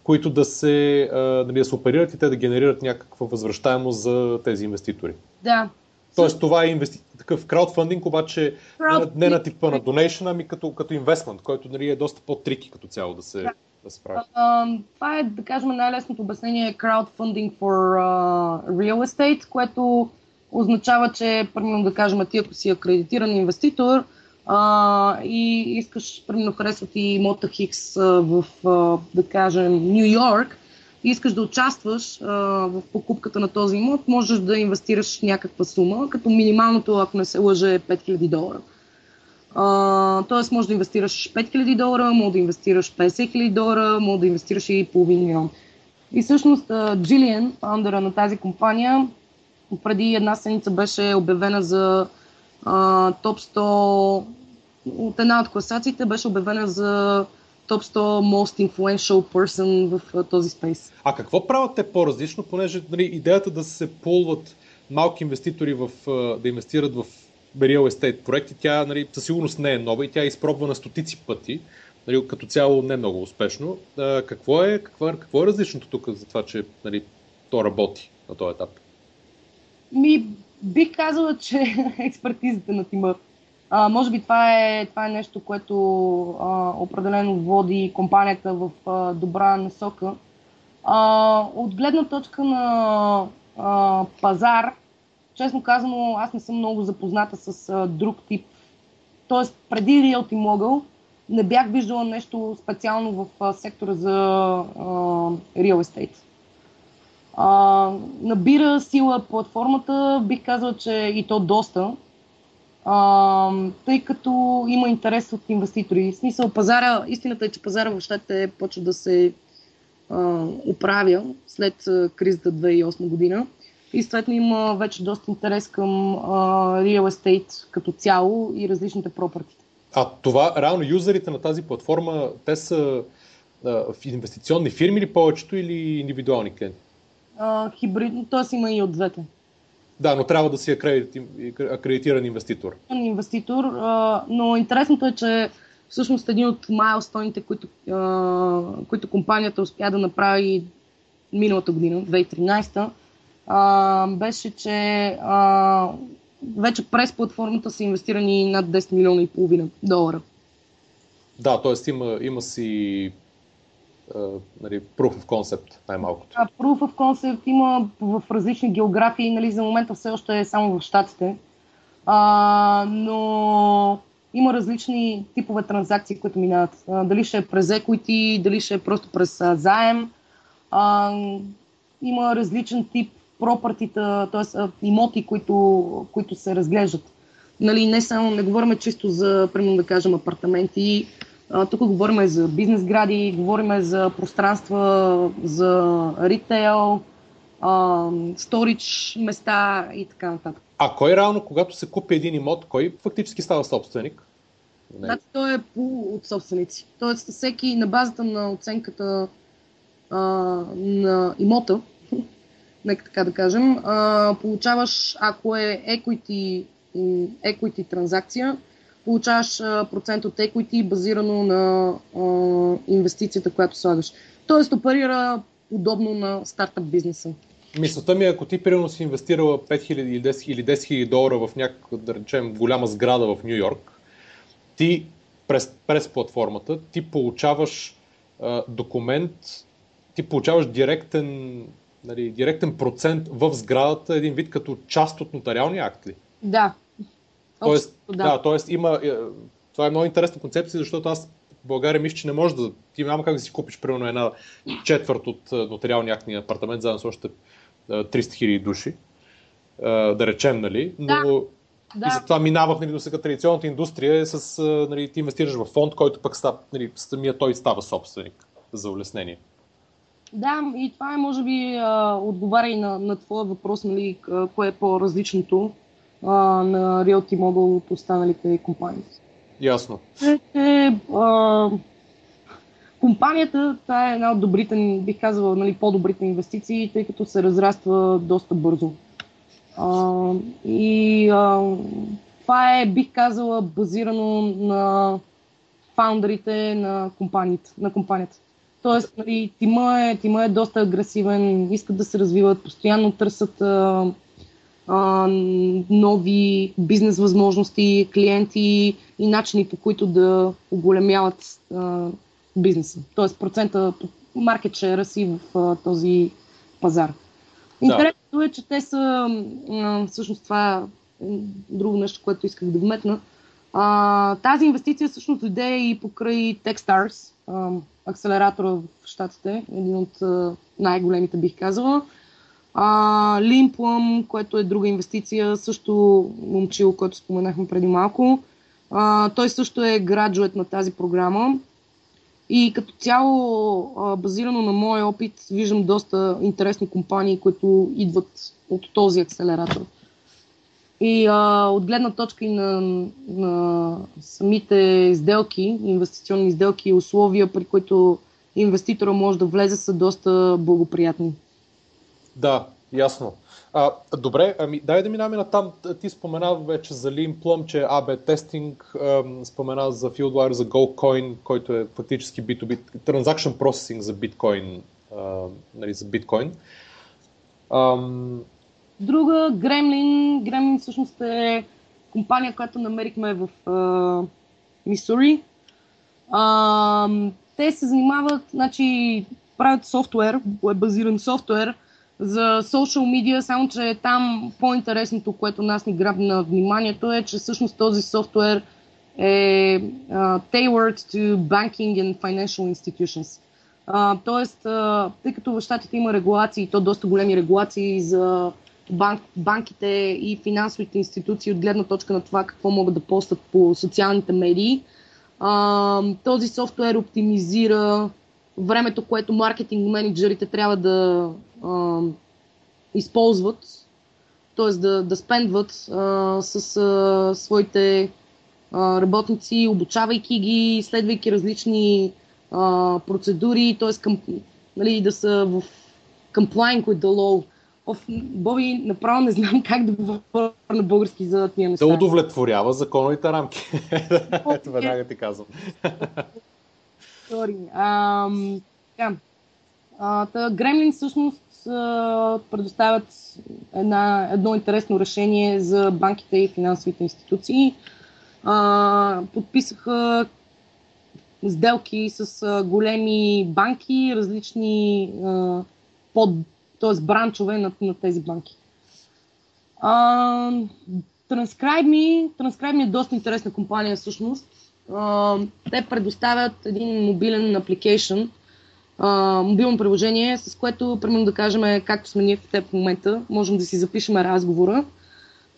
които да се, нали, да се оперират и те да генерират някаква възвръщаемост за тези инвеститори. Да. Тоест това е инвести... такъв краудфандинг, обаче Crowd... не на типа на донейшн, ами като, като инвестмент, който нали, е доста по-трики като цяло да се... Да да това е, да кажем, най-лесното обяснение е crowdfunding for uh, real estate, което означава, че, примерно да кажем, ти ако си акредитиран инвеститор uh, и искаш, примерно харесва ти имота Хикс в, uh, да кажем, Нью Йорк, и искаш да участваш а, в покупката на този имот, можеш да инвестираш някаква сума, като минималното, ако не се лъже, е 5000 долара. Тоест, може да инвестираш 5000 долара, може да инвестираш 50 000 долара, може да инвестираш и половин милион. И всъщност Джилиан, фаундъра на тази компания, преди една седмица беше обявена за топ 100 от една от класациите беше обявена за топ 100 most influential person в този спейс. А какво правят те по-различно, понеже нали, идеята да се полват малки инвеститори в, да инвестират в real estate проекти, тя нали, със сигурност не е нова и тя е изпробвана стотици пъти, нали, като цяло не много успешно. А, какво, е, какво, е, какво е различното тук за това, че нали, то работи на този етап? Ми, бих казала, че експертизата на тима. А, може би това е, това е нещо, което а, определено води компанията в а, добра насока. А, от гледна точка на а, пазар, честно казано, аз не съм много запозната с а, друг тип. Тоест, преди Realty Mogul не бях виждала нещо специално в а, сектора за а, real estate. А, набира сила платформата, бих казала, че и то доста, а, тъй като има интерес от инвеститори. В смисъл, пазара, истината е, че пазара в щатите почва да се а, оправя след кризата 2008 година. И следно има вече доста интерес към а, real estate като цяло и различните пропорти. А това, реално, юзерите на тази платформа, те са а, инвестиционни фирми или повечето или индивидуални клиенти? хибридно, т.е. има и от двете. Да, но трябва да си акредитиран инвеститор. Инвеститор, а, но интересното е, че всъщност един от майлстоните, които, а, които компанията успя да направи миналата година, 2013, а, беше, че а, вече през платформата са инвестирани над 10 милиона и половина долара. Да, т.е. има, има си нали, proof of concept, най-малкото. А, proof of concept има в различни географии, нали, за момента все още е само в Штатите, а, но има различни типове транзакции, които минават. А, дали ще е през equity, дали ще е просто през а, заем. А, има различен тип пропартита, т.е. имоти, които, които се разглеждат. Нали, не само, не говорим чисто за, примерно да кажем, апартаменти, тук говорим за бизнес гради, говорим за пространства, за ритейл, сторич места и така нататък. А кой реално, когато се купи един имот, кой фактически става собственик? Не. Значи той е пул от собственици. Тоест всеки на базата на оценката а, на имота, нека така да кажем, а, получаваш, ако е equity, equity транзакция, получаваш процент от equity базирано на а, инвестицията, която слагаш. Тоест оперира удобно на стартъп бизнеса. Мисълта ми е, ако ти примерно си инвестирала 5000 или 10 000, 10 000 долара в някаква, да речем, голяма сграда в Нью Йорк, ти през, през платформата, ти получаваш а, документ, ти получаваш директен, нали, директен процент в сградата, един вид като част от нотариалния акт ли? Да, Тоест, да. да, тоест има, е, това е много интересна концепция, защото аз в България мисля, че не може да, ти няма как да си купиш примерно една четвърт от е, нотариалния актния апартамент, заедно с още 300 е, хиляди души, да речем, нали, но да. Да. И затова минавах нали, до сега традиционната индустрия е с, нали, ти инвестираш в фонд, който пък става, нали, самия той става собственик за улеснение. Да, и това е, може би, отговаря и на, на твоя въпрос, нали, кое е по-различното а, на Realty Mobile от останалите компании. Ясно. Е, е, а, компанията, това е една от добрите, бих казала, нали, по-добрите инвестиции, тъй като се разраства доста бързо. А, и а, това е, бих казала, базирано на фаундерите на компанията. На компанията. Тоест, нали, тима, е, тима е доста агресивен, искат да се развиват, постоянно търсят а, а, нови бизнес възможности, клиенти и начини по които да оголемяват а, бизнеса. Тоест процента маркет шера си в а, този пазар. Интересното е, че те са, а, всъщност това е друго нещо, което исках да вметна, А, тази инвестиция всъщност дойде и покрай Techstars, акселератора в Штатите, един от най-големите бих казала. А, Limplum, което е друга инвестиция, също момчил, който споменахме преди малко. А, той също е граджует на тази програма. И като цяло, базирано на моя опит, виждам доста интересни компании, които идват от този акселератор. И а, от гледна точка и на, на самите сделки, инвестиционни сделки и условия, при които инвеститора може да влезе, са доста благоприятни. Да, ясно. А, добре, ами дай да минаваме на там. Ти спомена вече за Lean че AB тестинг, спомена за Fieldwire, за GoCoin, който е фактически B2B, Transaction Processing за биткоин, нали, за биткоин. Друга, Gremlin. Gremlin всъщност е компания, която намерихме в Мисури. те се занимават, значи, правят софтуер, базиран софтуер, за social media, само че там по-интересното, което нас ни грабна на вниманието е, че всъщност този софтуер е uh, tailored to banking and financial institutions. Uh, тоест, uh, тъй като в щатите има регулации, то доста големи регулации за банк, банките и финансовите институции от гледна точка на това какво могат да постат по социалните медии, uh, този софтуер оптимизира времето, което маркетинг менеджерите трябва да а, използват, т.е. да, да спендват а, с а, своите а, работници, обучавайки ги, следвайки различни а, процедури, т.е. нали, да са в complying with the law. Оф, Боби, направо не знам как да говоря на български за тия неща. Да удовлетворява законовите рамки. Ето веднага ти казвам. Така. Gremlin всъщност предоставят една, едно интересно решение за банките и финансовите институции. А, подписаха сделки с големи банки, различни а, под, т.е. бранчове на, на тези банки. А, Transcribe Me, Transcribe Me е доста интересна компания всъщност. А, те предоставят един мобилен апликейшн, мобилно приложение, с което, примерно да кажем, както сме ние в теб в момента, можем да си запишем разговора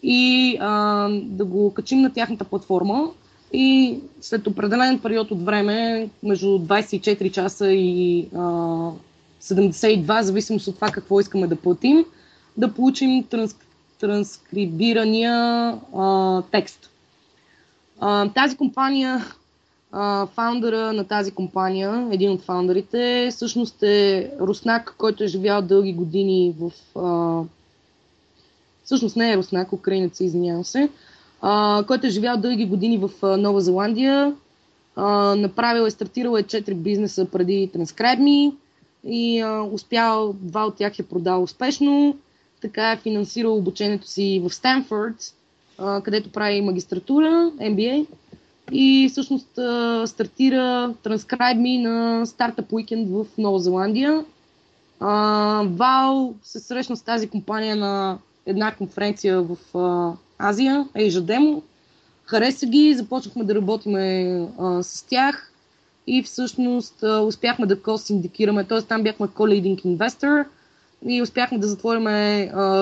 и а, да го качим на тяхната платформа и след определен период от време, между 24 часа и а, 72, зависимост от това какво искаме да платим, да получим транс, транскрибирания а, текст. А, тази компания фаундъра на тази компания, един от фаундърите, всъщност е руснак, който е живял дълги години в... А, всъщност не е руснак, украинец, извинявам се, а, който е живял дълги години в а, Нова Зеландия, а, направил е, стартирал е 4 бизнеса преди TranscribeMe и а, успял, два от тях е продал успешно, така е финансирал обучението си в Стенфорд, където прави магистратура, MBA и всъщност стартира Transcribe Me на Startup Weekend в Нова Зеландия. Вал се срещна с тази компания на една конференция в Азия, Asia Demo. Хареса ги, започнахме да работим с тях и всъщност успяхме да ко-синдикираме, т.е. там бяхме co-leading investor и успяхме да затворим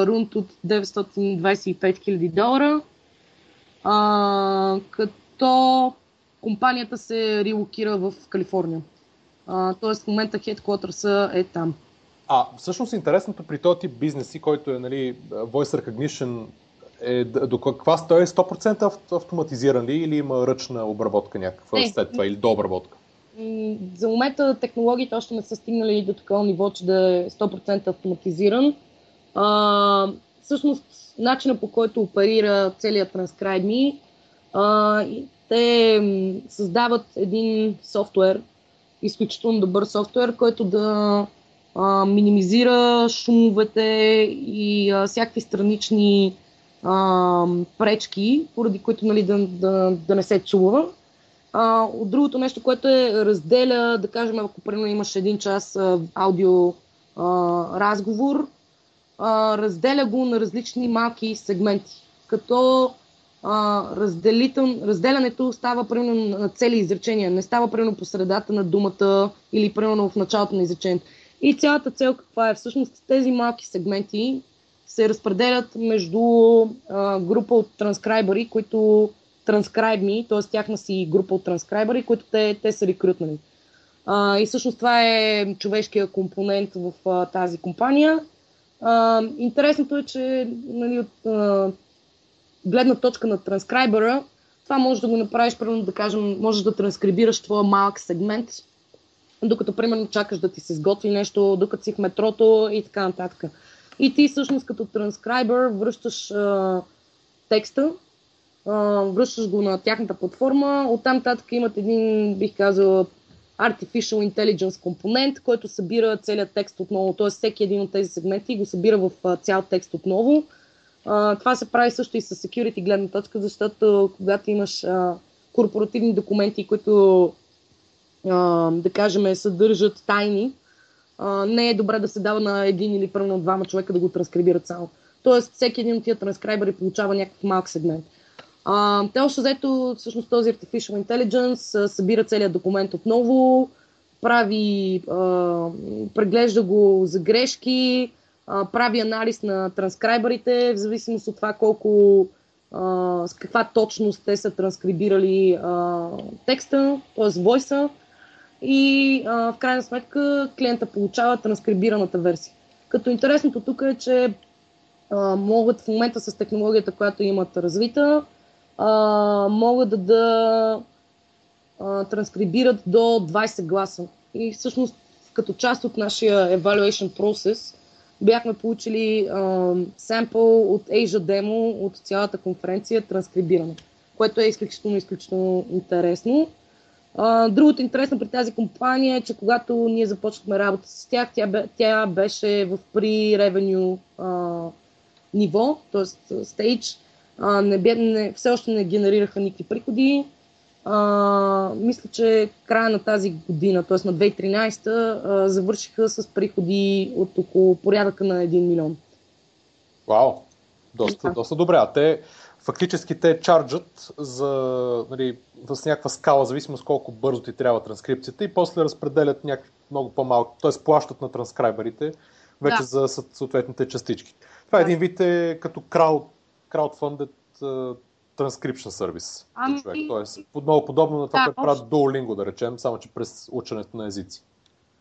рунд от 925 000 долара. като то компанията се релокира в Калифорния. тоест в момента хедквотърса е там. А всъщност интересното при този тип бизнеси, който е нали, Voice Recognition, е до каква стоя е 100% автоматизиран ли или има ръчна обработка някаква не. след това или до обработка? За момента технологиите още не са стигнали до такова ниво, че да е 100% автоматизиран. А, всъщност, начина по който оперира целият TranscribeMe а, те създават един софтуер, изключително добър софтуер, който да а, минимизира шумовете и а, всякакви странични а, пречки, поради които нали, да, да, да не се чува. А, от другото нещо, което е разделя, да кажем, ако примерно имаш един час а, аудио а, разговор, а, разделя го на различни малки сегменти, като а, разделител, разделянето става примерно на цели изречения, не става примерно по средата на думата или примерно в началото на изречението. И цялата цел каква е? Всъщност тези малки сегменти се разпределят между а, група от транскрайбъри, които транскрайбни, т.е. тяхна си група от транскрайбъри, които те, те са рекрутнали. А, и всъщност това е човешкия компонент в а, тази компания. А, интересното е, че нали, от а, гледна точка на транскрайбъра, това може да го направиш, примерно да кажем, можеш да транскрибираш твоя малък сегмент, докато примерно чакаш да ти се сготви нещо, докато си в метрото и така нататък. И ти всъщност като транскрайбър връщаш а, текста, връщаш го на тяхната платформа, оттам нататък имат един, бих казал, Artificial Intelligence компонент, който събира целият текст отново, т.е. всеки един от тези сегменти го събира в цял текст отново. Това се прави също и с security гледна точка, защото когато имаш корпоративни документи, които да кажем съдържат тайни, не е добре да се дава на един или първо двама човека да го транскрибират само. Тоест всеки един от тия транскрайбъри получава някакъв малък сегмент. Те още взето, всъщност този Artificial Intelligence събира целият документ отново, прави, а, преглежда го за грешки, а, прави анализ на транскрайбърите, в зависимост от това колко, а, с каква точност те са транскрибирали а, текста, т.е. войса и а, в крайна сметка клиента получава транскрибираната версия. Като интересното тук е, че а, могат в момента с технологията, която имат развита, а, могат да, да а, транскрибират до 20 гласа. И всъщност като част от нашия evaluation process бяхме получили а, от Asia Demo от цялата конференция транскрибирано, което е изключително, изключително интересно. А, другото интересно при тази компания е, че когато ние започнахме работа с тях, тя, тя беше в pre-revenue ниво, т.е. stage, а, не, бе, не, все още не генерираха никакви приходи. А, мисля, че края на тази година, т.е. на 2013, а, завършиха с приходи от около порядъка на 1 милион. Вау, доста, да. доста добре. А те фактически те чарджат за, нали, с някаква скала, зависимост колко бързо ти трябва транскрипцията и после разпределят някакви много по-малко, т.е. плащат на транскрайберите вече да. за съответните частички. Това е един вид е като крауд crowdfunded uh, transcription сервис. Ами... Човек. Тоест, много подобно на това, да, което правят Duolingo, да речем, само че през ученето на езици.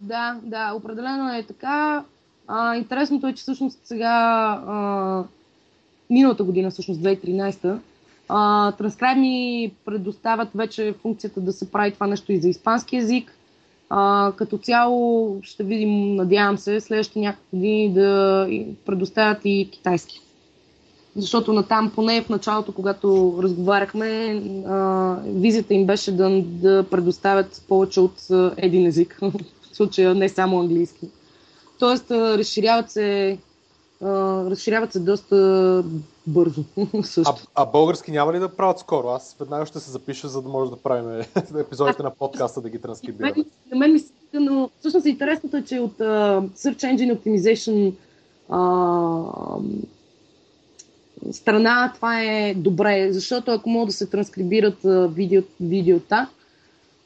Да, да, определено е така. А, интересното е, че всъщност сега, а, миналата година, всъщност 2013, а, ни предоставят вече функцията да се прави това нещо и за испански язик. А, като цяло ще видим, надявам се, следващите няколко години да предоставят и китайски защото натам, поне в началото, когато разговаряхме, а, визията им беше да, да предоставят повече от а, един език, в случая не само английски. Тоест, а, разширяват се, а, разширяват се доста бързо. А, а български няма ли да правят скоро? Аз веднага ще се запиша, за да може да правим епизодите на подкаста да ги транскрибираме. На мен ми се но всъщност интересното е, че от uh, Search Engine Optimization uh, страна това е добре, защото ако могат да се транскрибират видео, видеота,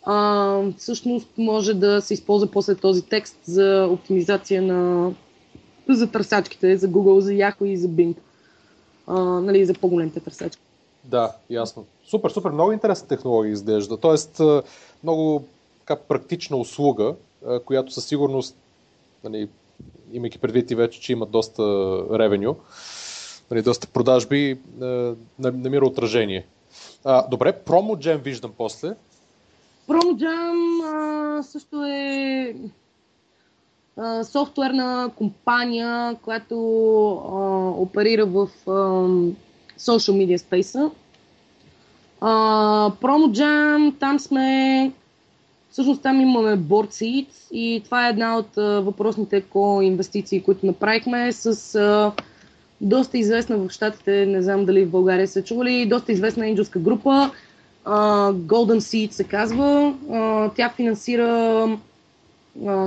а, всъщност може да се използва после този текст за оптимизация на за търсачките, за Google, за Yahoo и за Bing. А, нали, за по-големите търсачки. Да, ясно. Супер, супер. Много интересна технология изглежда. Тоест, много така, практична услуга, която със сигурност, нали, имайки предвид и вече, че има доста ревеню, нали, доста продажби, е, намира отражение. А, добре, PromoJam виждам после. А, също е а, софтуерна компания, която а, оперира в а, social media space. PromoJam, там сме Всъщност там имаме board seat и това е една от а, въпросните ко-инвестиции, които направихме с а, доста известна в Штатите, не знам дали в България са чували, доста известна инджелска група, uh, Golden Seed се казва. Uh, тя финансира,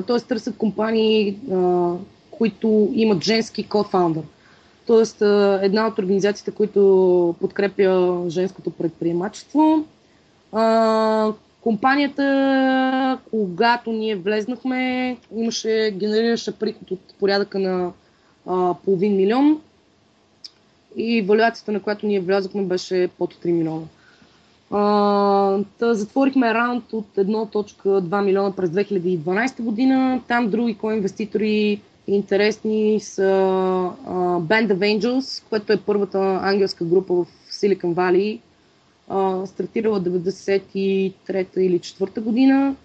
т.е. търсят компании, uh, които имат женски кофаундър. Тоест, една от организациите, които подкрепя женското предприемачество. Компанията, когато ние влезнахме, имаше, генерираше приход от порядъка на а, половин милион и валюацията, на която ние влязохме, беше под 3 милиона. Затворихме раунд от 1.2 милиона през 2012 година. Там други коинвеститори интересни са Band of Angels, което е първата ангелска група в Silicon Valley, стартирала 93-та или 4-та година.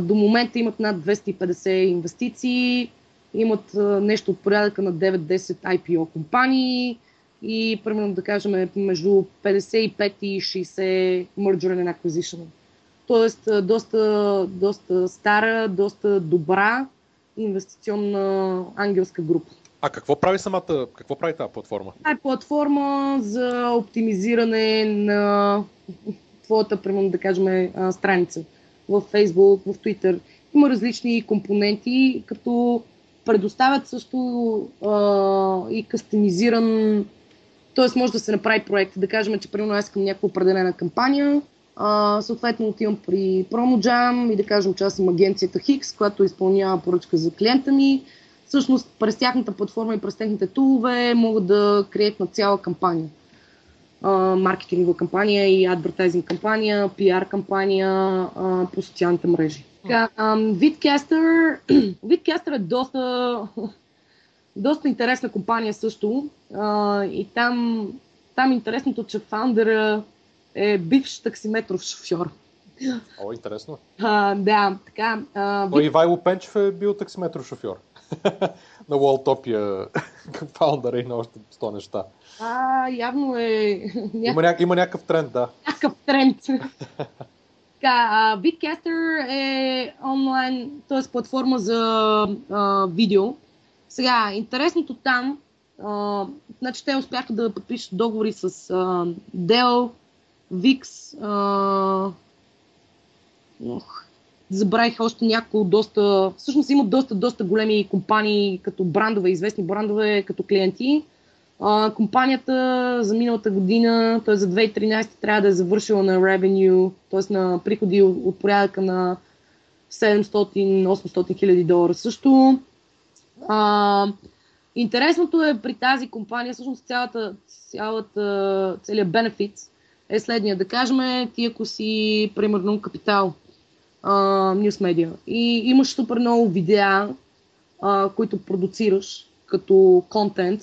До момента имат над 250 инвестиции, имат нещо от порядъка на 9-10 IPO компании и примерно да кажем между 55 и 60 merger and acquisition. Тоест доста, доста стара, доста добра инвестиционна ангелска група. А какво прави самата, какво прави тази платформа? Това е платформа за оптимизиране на твоята, примерно да кажем, страница в Facebook, в Twitter. Има различни компоненти, като предоставят също а, и кастомизиран, т.е. може да се направи проект, да кажем, че примерно аз искам някаква определена кампания, а, съответно отивам при PromoJam и да кажем, че аз съм агенцията Hix, която изпълнява поръчка за клиента ми, всъщност през тяхната платформа и през техните тулове могат да креят на цяла кампания. маркетингова кампания и адвертайзинг кампания, пиар кампания по социалните мрежи. Така, Vidcaster, Vidcaster е доста, доста интересна компания също а, и там, там интересното, че фаундъра е бивш таксиметров шофьор. О, интересно. А, да, така. А, О, Ивайло Пенчев е бил таксиметров шофьор. на Уолтопия, фаундъра и на още 100 неща. А, явно е... Има, ня... има някакъв тренд, да. Някакъв тренд. Така, Bitcaster е онлайн, т.е. платформа за а, видео. Сега, интересното там, а, значи те успяха да подпишат договори с а, Dell, VIX, а, ох, забравих още няколко доста, всъщност имат доста, доста големи компании като брандове, известни брандове като клиенти. А, компанията за миналата година, т.е. за 2013 трябва да е завършила на revenue, т.е. на приходи от, порядъка на 700-800 хиляди долара също. А, интересното е при тази компания, всъщност цялата, цялата, целият бенефит е следния. Да кажем, ти ако си, примерно, капитал, News Media. И имаш супер много видеа, а, които продуцираш като контент.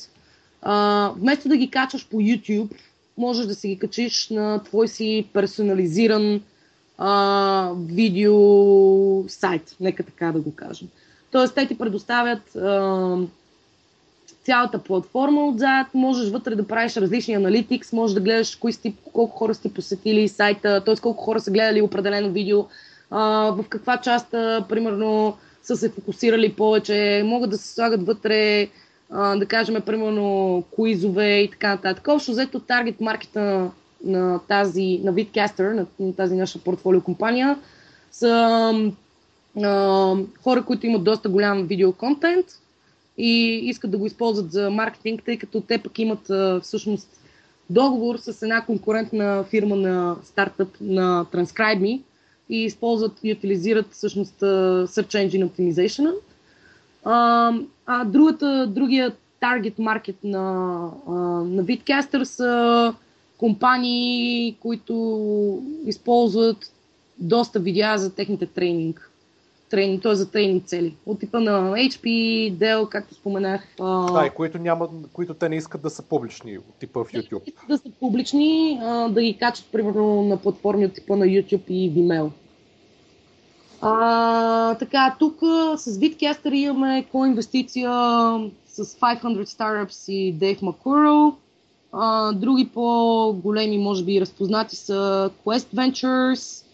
А, вместо да ги качваш по YouTube, можеш да си ги качиш на твой си персонализиран а, видео сайт, нека така да го кажем. Тоест, те ти предоставят а, цялата платформа отзад, можеш вътре да правиш различни аналитикс, можеш да гледаш кои сти, колко хора сте посетили сайта, т.е. колко хора са гледали определено видео, а, в каква част, а, примерно, са се фокусирали повече, могат да се слагат вътре, а, да кажем, примерно, куизове и така нататък. Общо взето таргет маркета на тази, на Vidcaster, на, на тази наша портфолио компания, са а, хора, които имат доста голям видеоконтент и искат да го използват за маркетинг, тъй като те пък имат а, всъщност договор с една конкурентна фирма на стартъп на TranscribeMe, и използват и утилизират всъщност Search Engine Optimization. А, а другата, другия таргет маркет на, на Bitcaster са компании, които използват доста видеа за техните тренинг. Тренинг, т.е. за тренинг цели. От типа на HP, Dell, както споменах. Да, и които, няма, които те не искат да са публични, от типа в YouTube. Да са публични, а, да ги качат примерно на платформи от типа на YouTube и Vimeo. А, така, тук с Bitcaster имаме co-инвестиция с 500 Startups и Dave McCurl. А, други по-големи, може би, разпознати са Quest Ventures.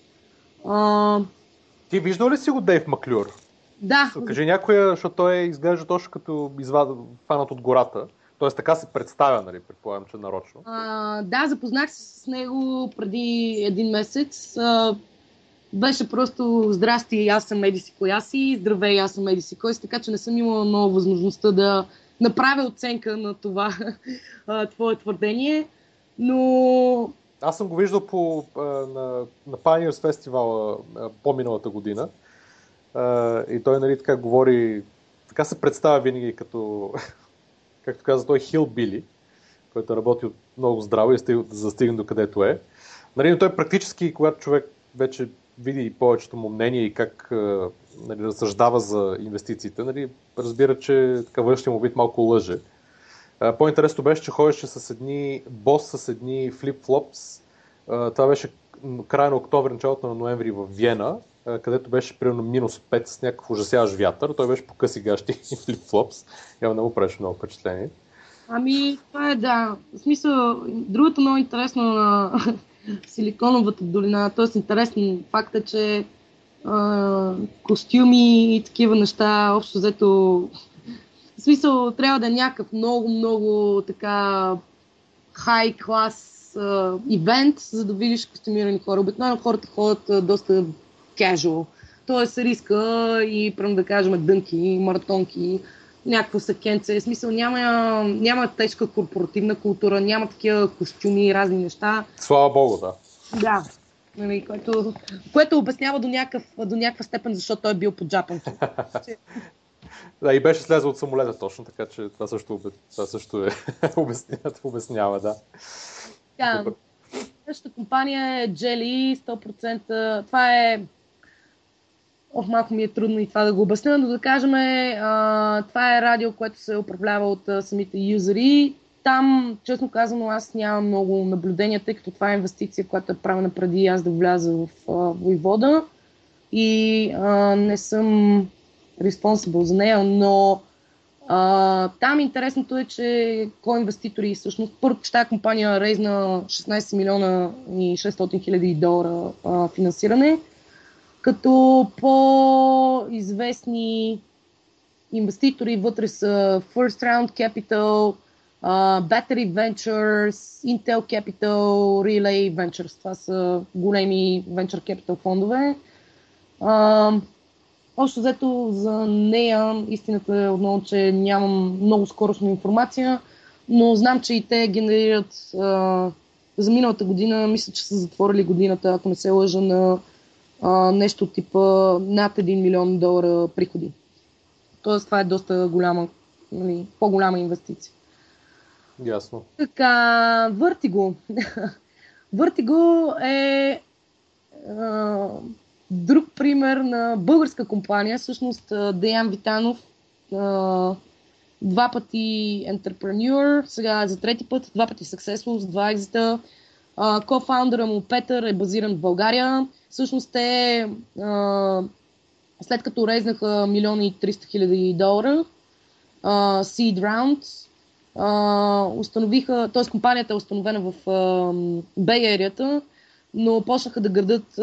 А... Ти виждал ли си го Дейв Маклюр? Да. Кажи някоя, защото той изглежда точно като извад... фанат от гората. Тоест така се представя, нали, предполагам, че нарочно. А, да, запознах се с него преди един месец. А, беше просто здрасти, аз съм Еди си коя си, здравей, аз съм Еди си кой си, така че не съм имала много възможността да направя оценка на това твое твърдение, но... Аз съм го виждал по, на, на Pioneers фестивала по-миналата година и той нали, така говори, така се представя винаги като, както каза той, Били, който работи много здраво и е застигна до където е. Нали, но той практически, когато човек вече види повечето му мнение и как нали, разсъждава за инвестициите, нали, разбира, че така външния му вид малко лъже. По-интересно беше, че ходеше с едни бос, с едни флип-флопс. Това беше края на октомври, началото на ноември в Виена, където беше примерно минус 5 с някакъв ужасяващ вятър. Той беше по къси гащи и флип-флопс. Явно не му правеше много впечатление. Ами, това е да. В смисъл, другото много интересно на Силиконовата долина, т.е. интересен факт е, че костюми и такива неща, общо взето, в смисъл, трябва да е някакъв много, много така хай клас ивент, за да видиш костюмирани хора. Обикновено хората ходят а, доста casual. Тоест риска и, прям да кажем, дънки, маратонки, някакво съкенце. В смисъл няма, няма тежка корпоративна култура, няма такива костюми и разни неща. Слава Богу, да. Да. Нали, което, което обяснява до, някакъв, до някаква степен, защото той е бил под джапанки. да, и беше слезъл от самолета точно, така че това също, това също е, обяснява, обяснява, да. Да, Същата компания е Jelly, 100%. Това е Ох, малко ми е трудно и това да го обясня, но да кажем, а, това е радио, което се управлява от а, самите юзери. Там, честно казано, аз нямам много наблюдения, тъй като това е инвестиция, която е правена преди аз да вляза в а, Войвода и а, не съм responsible за нея, но а, там интересното е, че кой инвеститори всъщност. Първо, че тази компания рейзна 16 милиона и 600 хиляди долара а, финансиране като по-известни инвеститори вътре са First Round Capital, uh, Battery Ventures, Intel Capital, Relay Ventures. Това са големи venture capital фондове. Uh, Общо взето за нея истината е отново, че нямам много скоростна информация, но знам, че и те генерират uh, за миналата година, мисля, че са затворили годината, ако не се лъжа, на а, нещо типа над 1 милион долара приходи. Тоест това е доста голяма, нали, по-голяма инвестиция. Ясно. Така, Vertigo. Vertigo е а, друг пример на българска компания. Всъщност Деян Витанов два пъти entrepreneur, сега за трети път, два пъти successful, с два екзита. Кофаундъра му Петър е базиран в България. Всъщност те, след като резнаха милиони и 300 хиляди долара, Seed Round, установиха, т.е. компанията е установена в Bay Area, но почнаха да градат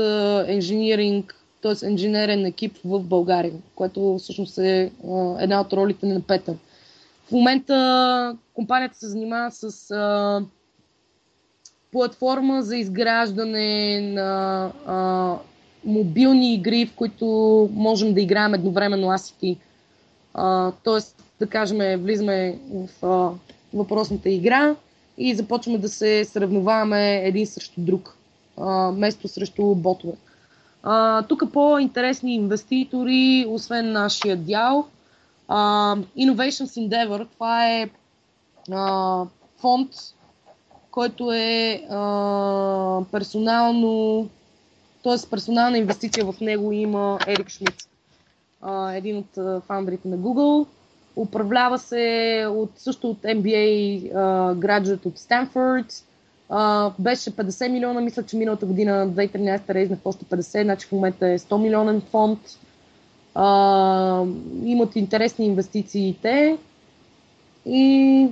инженеринг, т.е. инженерен екип в България, което всъщност е една от ролите на Петър. В момента компанията се занимава с а, платформа за изграждане на а, мобилни игри, в които можем да играем едновременно аз и ти. Тоест, да кажем, влизаме в а, въпросната игра и започваме да се сравноваваме един срещу друг, а, место срещу ботове. Тук по-интересни инвеститори, освен нашия дял, а, Innovations Endeavor, това е а, фонд, който е а, персонално, т.е. персонална инвестиция в него има Ерик Шмидт, един от фаундерите на Google. Управлява се от, също от MBA а, граджует от Станфорд. Беше 50 милиона, мисля, че миналата година, 2013 рейзнах още 50, значи в момента е 100 милионен фонд. Uh, имат интересни инвестиции те. И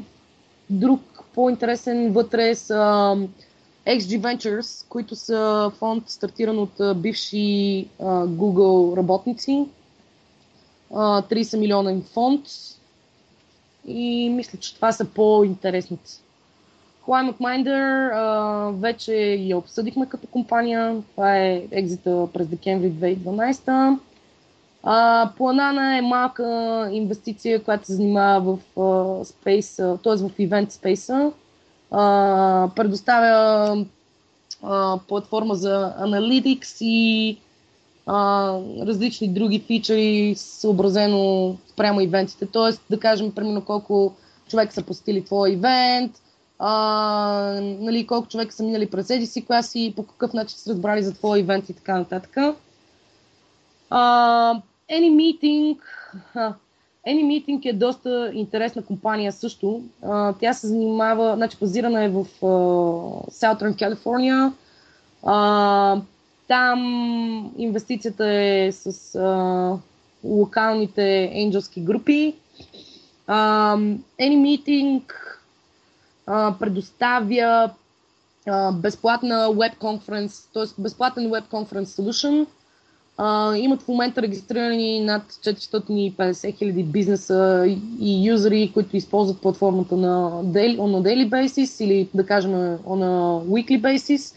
друг по-интересен вътре са XG Ventures, които са фонд стартиран от бивши Google работници. 30 милионен фонд. И мисля, че това са по-интересните. Climate Minder вече я обсъдихме като компания. Това е екзита през декември 2012. А, Планана е малка инвестиция, която се занимава в Space, т.е. в Event Space. предоставя платформа за Analytics и различни други фичери, съобразено прямо ивентите. Тоест, да кажем, примерно, колко човек са посетили твой ивент, а, нали, колко човека са минали през еди си класи, по какъв начин са разбрали за твой ивент и така нататък. А, AnyMeeting, AnyMeeting е доста интересна компания също. А, тя се занимава, значи базирана е в uh, Southern California. А, там инвестицията е с uh, локалните енджелски групи. Uh, AnyMeeting uh, предоставя uh, безплатна web conference, т.е. безплатен web conference solution – а, имат в момента регистрирани над 450 хиляди бизнеса и юзери, които използват платформата на daily, on a daily basis или да кажем on a weekly basis.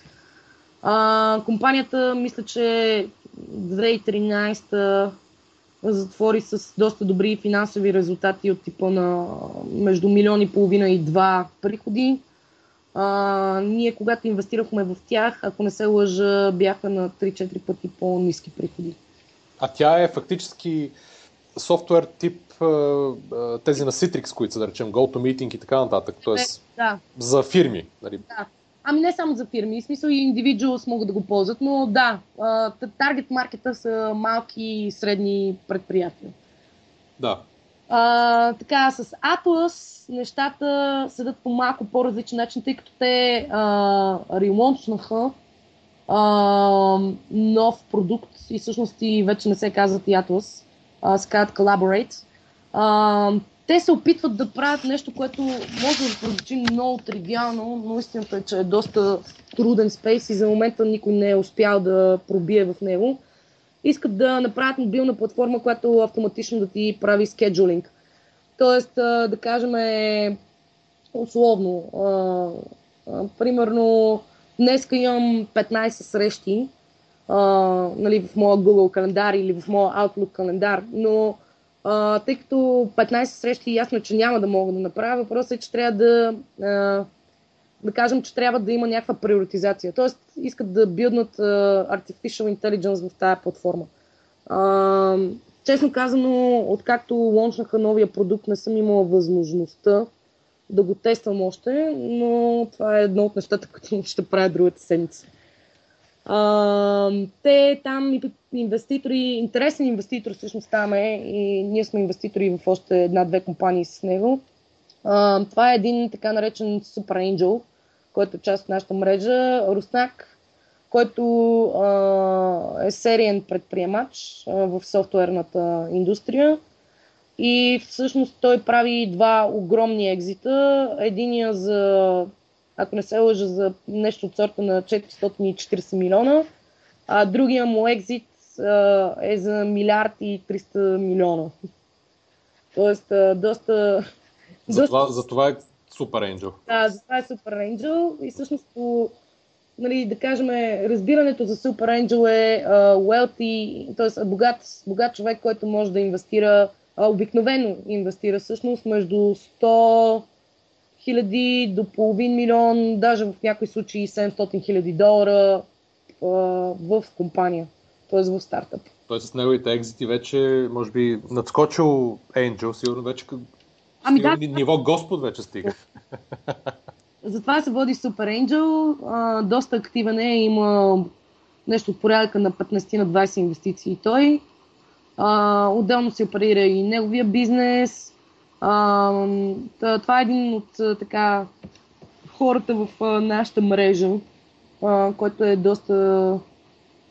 А, компанията, мисля, че 2013 затвори с доста добри финансови резултати от типа на между милион и половина и два приходи. А, ние, когато инвестирахме в тях, ако не се лъжа, бяха на 3-4 пъти по-низки приходи. А тя е фактически софтуер тип тези на Citrix, които са, да речем, GoToMeeting и така нататък. Тоест, да. за фирми. Нали? Да. Ами не само за фирми, в смисъл и индивидуалс могат да го ползват, но да, таргет маркета са малки и средни предприятия. Да. А, така, с Atlas нещата седат по малко по-различен начин, тъй като те ремонтнаха нов продукт и всъщност и вече не се казват и Atlas, а, се казват Collaborate. А, те се опитват да правят нещо, което може да прозвучи много тривиално, но истината е, че е доста труден спейс и за момента никой не е успял да пробие в него искат да направят мобилна платформа, която автоматично да ти прави скеджулинг. Тоест, да кажем, условно, примерно, днес имам 15 срещи нали, в моя Google календар или в моя Outlook календар, но тъй като 15 срещи ясно, че няма да мога да направя, въпросът е, че трябва да да кажем, че трябва да има някаква приоритизация. Тоест, искат да билднат Artificial Intelligence в тази платформа. Uh, честно казано, откакто лончнаха новия продукт, не съм имала възможността да го тествам още, но това е едно от нещата, които ще правя другата седмица. Uh, те там инвеститори, интересен инвеститор всъщност там е и ние сме инвеститори в още една-две компании с него. Uh, това е един така наречен Super Angel, който е част от нашата мрежа, Руснак, който а, е сериен предприемач а, в софтуерната индустрия. И всъщност той прави два огромни екзита. Единия за, ако не се лъжа, за нещо от сорта на 440 милиона, а другия му екзит а, е за милиард и 300 милиона. Тоест, а, доста... За, доста... Това, за това е Супер Angel. Да, за това е Супер Angel и всъщност по, нали, да кажем, разбирането за Супер Angel е uh, wealthy, т.е. Богат, богат човек, който може да инвестира, uh, обикновено инвестира всъщност между 100 хиляди до половин милион, даже в някои случаи 700 хиляди долара в компания, т.е. в стартъп. Той с неговите екзити вече, може би, надскочил Angel, сигурно вече Ами да. Ниво Господ вече стига. Затова се води Super Angel. А, доста активен е. Има нещо от порядъка на 15 на 20 инвестиции той. А, отделно се оперира и неговия бизнес. А, това е един от така хората в нашата мрежа, а, който е доста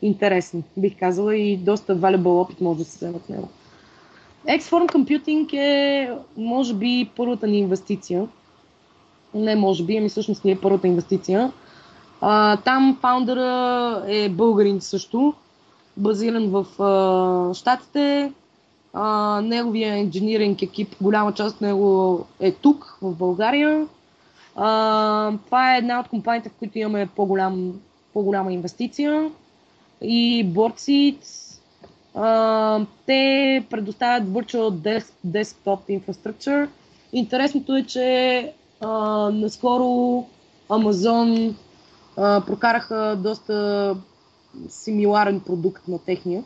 интересен, бих казала, и доста valuable опит може да се вземе от него. Xform Computing е, може би, първата ни инвестиция. Не може би, ами всъщност ни е първата инвестиция. А, там фаундъра е българин също, базиран в а, Штатите. А, неговия инженеринг екип, голяма част от него е тук, в България. А, това е една от компаниите, в които имаме по-голям, по-голяма инвестиция. И Boardseeds А, те предоставят Virtual Desk, Desktop Infrastructure. Интересното е, че а, наскоро Amazon а, прокараха доста симиларен продукт на техния.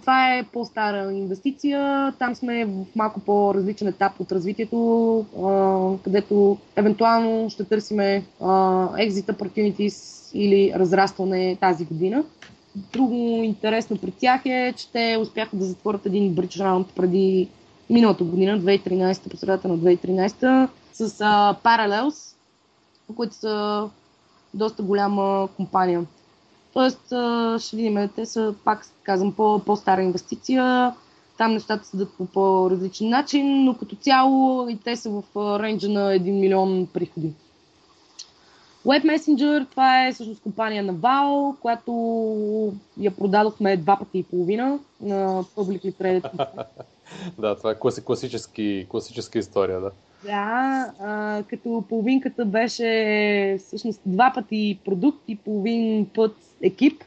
Това е по-стара инвестиция. Там сме в малко по-различен етап от развитието, а, където евентуално ще търсиме exit opportunities или разрастване тази година. Друго интересно при тях е, че те успяха да затворят един бридж раунд преди миналата година, 2013, по на 2013, с а, Parallels, които са доста голяма компания. Тоест, ще видим, те са, пак казвам, по, по-стара инвестиция, там нещата се дадат по по-различен начин, но като цяло и те са в рейнджа на 1 милион приходи. Web Messenger, това е всъщност компания на Val, която я продадохме два пъти и половина на Publicly Traded. да, това е класически, класическа история, да. Да, а, като половинката беше всъщност два пъти продукт и половин път екип.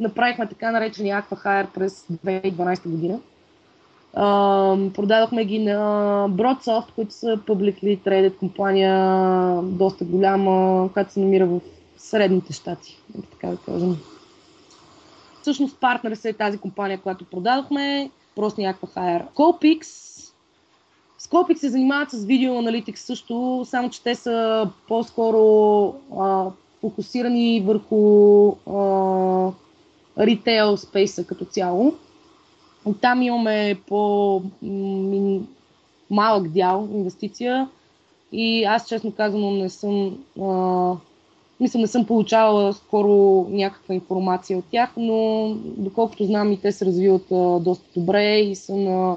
Направихме така наречения Aqua през 2012 година. Uh, продадохме ги на Broadsoft, които са publicly traded компания, доста голяма, която се намира в средните щати, така да кажем. Всъщност партнер е тази компания, която продадохме, просто някаква хайер. Colpix. Scopix се занимават с видеоаналитикс също, само че те са по-скоро а, фокусирани върху а, ритейл спейса като цяло. Там имаме по малък дял инвестиция и аз честно казано не съм а, мисля, не съм получавала скоро някаква информация от тях, но доколкото знам и те се развиват а, доста добре и са на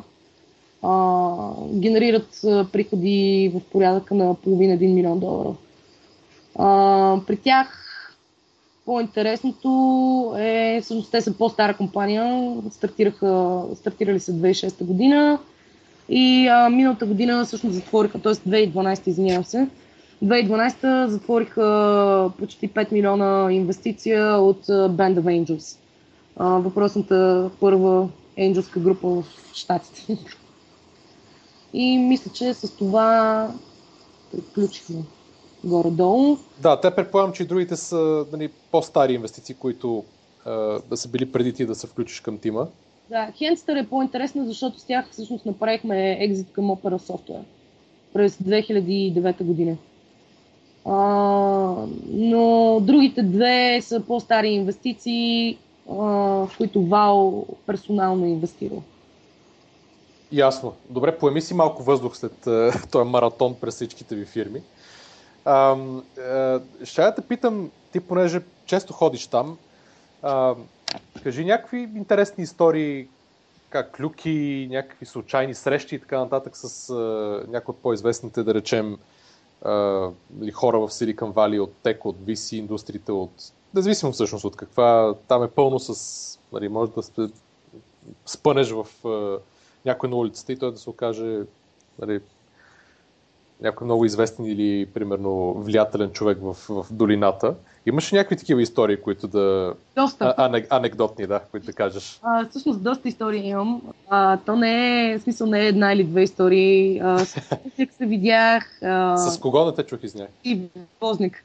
а, генерират а, приходи в порядъка на половина 1 милион долара. А, при тях по-интересното е, всъщност те са по-стара компания, стартираха, стартирали се 2006 година и а, миналата година всъщност затвориха, т.е. 2012, извинявам се, 2012 затвориха почти 5 милиона инвестиция от Band of Angels. А, въпросната първа енджелска група в Штатите. И мисля, че с това приключихме горе-долу. Да, те предполагам, че и другите са нали, по-стари инвестиции, които а, да са били преди ти да се включиш към тима. Да, Handster е по-интересна, защото с тях всъщност направихме екзит към Opera Software през 2009 година. А, но другите две са по-стари инвестиции, а, в които ВАО персонално е инвестирал. Ясно. Добре, поеми си малко въздух след този маратон през всичките ви фирми. А, а, ще я те питам, ти понеже често ходиш там, а, кажи някакви интересни истории, как клюки, някакви случайни срещи и така нататък с а, някои от по-известните, да речем, а, или хора в Silicon Valley от тек, от VC индустриите, от... Независимо всъщност от каква, там е пълно с... Нали, може да спънеш в а, някой на улицата и той да се окаже нали, някой много известен или, примерно, влиятелен човек в, в долината. Имаш ли някакви такива истории, които да... Доста. А, анекдотни, да, които да кажеш? А, всъщност, доста истории имам. А, то не е, в смисъл, не е една или две истории. А, с се видях. А... С кого не те чух, извиняй? И Возник.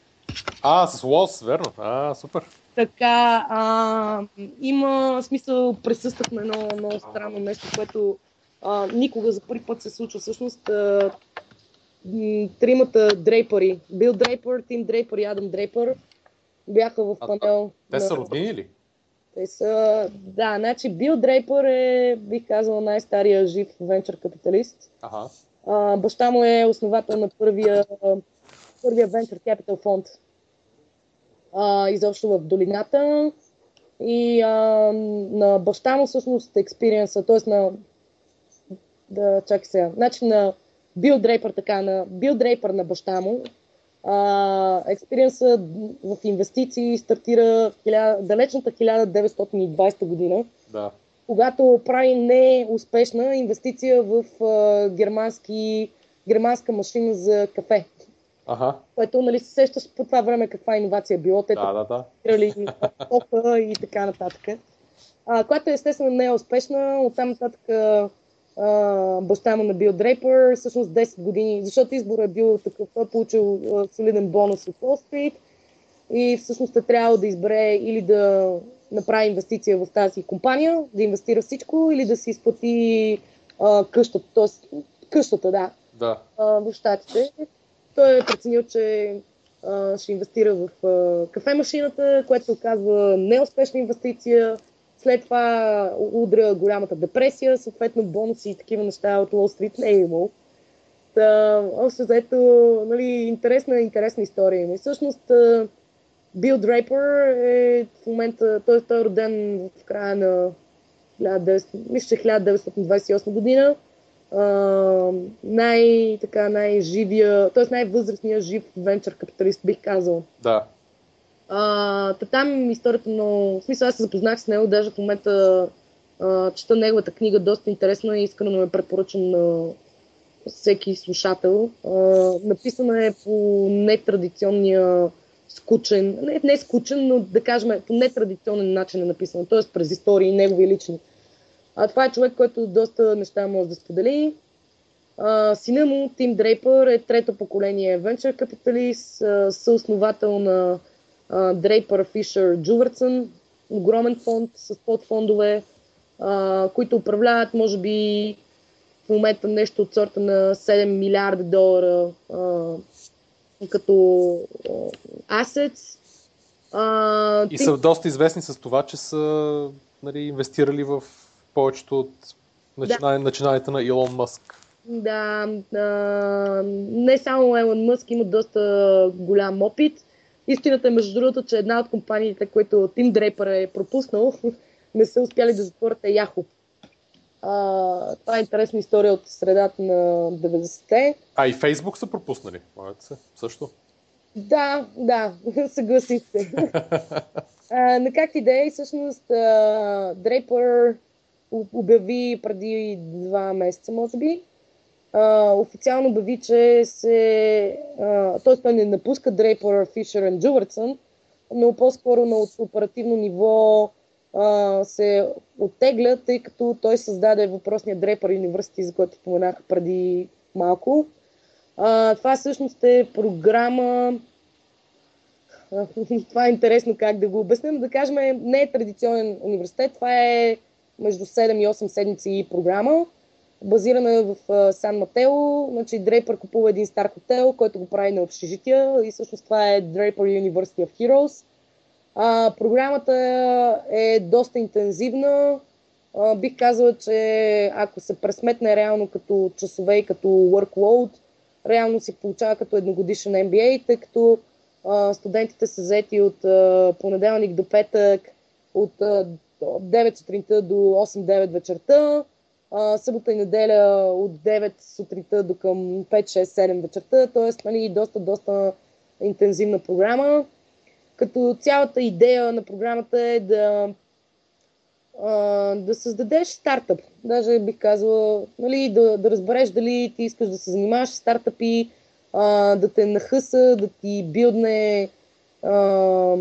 А, с Лос, верно. А, супер. Така, а, има смисъл, присъствах на едно много странно нещо, което а, никога за първи път се случва. Всъщност, а, тримата дрейпари, Бил Дрейпър, Тим Дрейпър и Адам Дрейпър, бяха в панел. А, те на... са роднини ли? Те са, да, значи Бил Дрейпър е, бих казал, най-стария жив венчър капиталист. Ага. А, баща му е основател на първия, първия Venture Capital фонд. А, изобщо в долината. И а, на баща му всъщност експириенса, т.е. на да, чакай сега, значи на Бил Дрейпър, така, на Бил Дрейпър на баща му. Експириенса в инвестиции стартира в далечната 1920 година. Да. Когато прави неуспешна инвестиция в а, германски, германска машина за кафе. Ага. Което, нали, се сещаш по това време каква иновация било. Те да, да, да. и така нататък. а, която естествено не е успешна. Оттам нататък а, баща му на Бил Дрейпър, всъщност 10 години, защото изборът е бил такъв, той е получил а, солиден бонус от Wall Street и всъщност е трябвало да избере или да направи инвестиция в тази компания, да инвестира всичко или да си изплати а, къщата, т.е. къщата, да, да. А, в Штатите. Той е преценил, че а, ще инвестира в а, кафемашината, което се оказва неуспешна инвестиция. След това удря голямата депресия, съответно бонуси и такива неща от Уолл Стрит не е имал. Та, общо заето, нали, интересна, интересна история има. И всъщност Бил Дрейпър е в момента, той, той е роден в края на 19, мисля, 1928 година. Uh, най, така, най-живия, т.е. най-възрастният жив венчър капиталист, бих казал. Да. Uh, там историята, но в смисъл аз се запознах с него, даже в момента uh, чета неговата книга, доста интересна и искрено ме препоръчам на всеки слушател. Uh, написана е по нетрадиционния скучен, не, не скучен, но да кажем по нетрадиционен начин е написано, т.е. през истории, негови лични. А това е човек, който доста неща може да сподели. А, сина му, Тим Дрейпър, е трето поколение венчър капиталист, съосновател на Дрейпър Фишер Джувърсън, огромен фонд с подфондове, а, които управляват, може би, в момента нещо от сорта на 7 милиарда долара а, като асец. А, и са доста известни с това, че са нали, инвестирали в повечето от начина... да. начиналите на Илон Мъск. Да, а, не само Елон Мъск има доста голям опит. Истината е, между другото, че една от компаниите, които Тим Дрейпър е пропуснал, не са успяли да затворят е Yahoo. А, това е интересна история от средата на 90-те. А и Фейсбук са пропуснали, моят се, също. Да, да, съгласих се. а, как и да е, всъщност Дрейпър обяви преди два месеца, може би, а, официално обяви, че се... т.е. той не напуска Дрейпър, Фишер и Джувърсън, но по-скоро на оперативно ниво а, се оттегля, тъй като той създаде въпросния Дрейпър университет, за който споменах преди малко. А, това всъщност е програма. това е интересно как да го обясним. Да кажем, не е традиционен университет, това е между 7 и 8 седмици програма, базирана е в Сан Матео. Значи Дрейпър купува един стар хотел, който го прави на общежития и всъщност това е Draper University of Heroes. А, програмата е доста интензивна. А, бих казала, че ако се пресметне реално като часове и като workload, реално си получава като едногодишен MBA, тъй като а, студентите са взети от а, понеделник до петък, от а, 9 сутринта до 8-9 вечерта, а, събота и неделя от 9 сутринта до към 5-6-7 вечерта, т.е. Нали, доста, доста интензивна програма. Като цялата идея на програмата е да, а, да създадеш стартъп. Даже бих казала, нали, да, да разбереш дали ти искаш да се занимаваш с стартъпи, а, да те нахъса, да ти билдне а,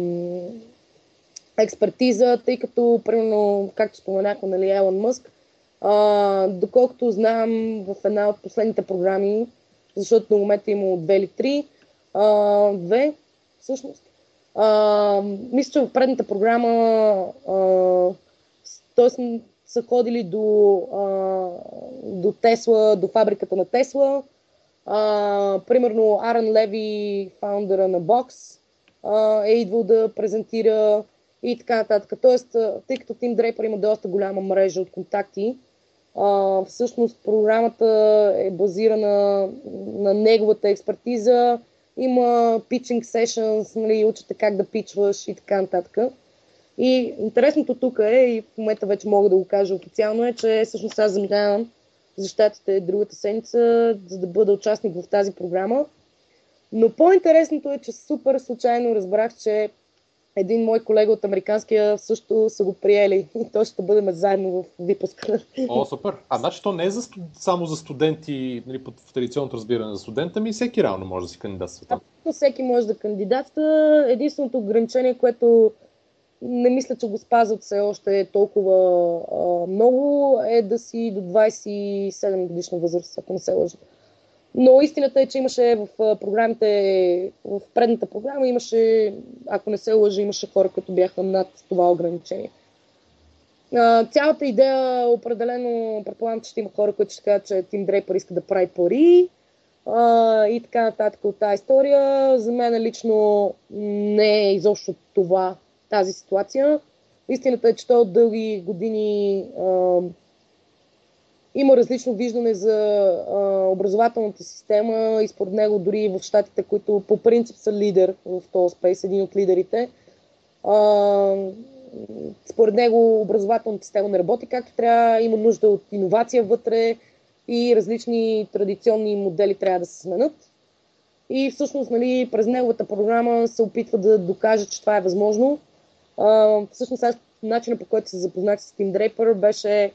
експертиза, тъй като, примерно, както споменахме, нали, Елон Мъск, а, доколкото знам в една от последните програми, защото на момента има две или три, а, две всъщност, а, мисля, че в предната програма т.е. са ходили до, а, до Тесла, до фабриката на Тесла. А, примерно Арен Леви, фаундъра на Box, а, е идвал да презентира и така нататък. Тоест, тъй като Тим Дрейпър има доста голяма мрежа от контакти, а, всъщност програмата е базирана на неговата експертиза има pitching sessions, нали, учите как да пичваш и така нататък. И интересното тук е, и в момента вече мога да го кажа официално, е, че всъщност аз заминавам за щатите другата седмица, за да бъда участник в тази програма. Но по-интересното е, че супер случайно разбрах, че един мой колега от американския също са го приели. И той ще бъдем заедно в випуска. О, супер. А значи то не е за, само за студенти, нали, в традиционното разбиране за студента, ми всеки реално може да си кандидатства. Абсолютно всеки може да кандидатства. Единственото ограничение, което не мисля, че го спазват все още толкова а, много, е да си до 27 годишна възраст, ако не се лъжа. Но истината е, че имаше в програмите, в предната програма имаше, ако не се лъжа, имаше хора, които бяха над това ограничение. Цялата идея, определено, предполагам, че ще има хора, които ще кажат, че Тим Дрейпър иска да прави пари и така нататък от тази история. За мен лично не е изобщо това, тази ситуация. Истината е, че той от дълги години има различно виждане за а, образователната система и според него дори в щатите, които по принцип са лидер в този спейс, един от лидерите. А, според него образователната система не работи както трябва, има нужда от иновация вътре и различни традиционни модели трябва да се сменят. И всъщност нали, през неговата програма се опитва да докаже, че това е възможно. А, всъщност аз начинът по който се запознах с Тим Дрейпър беше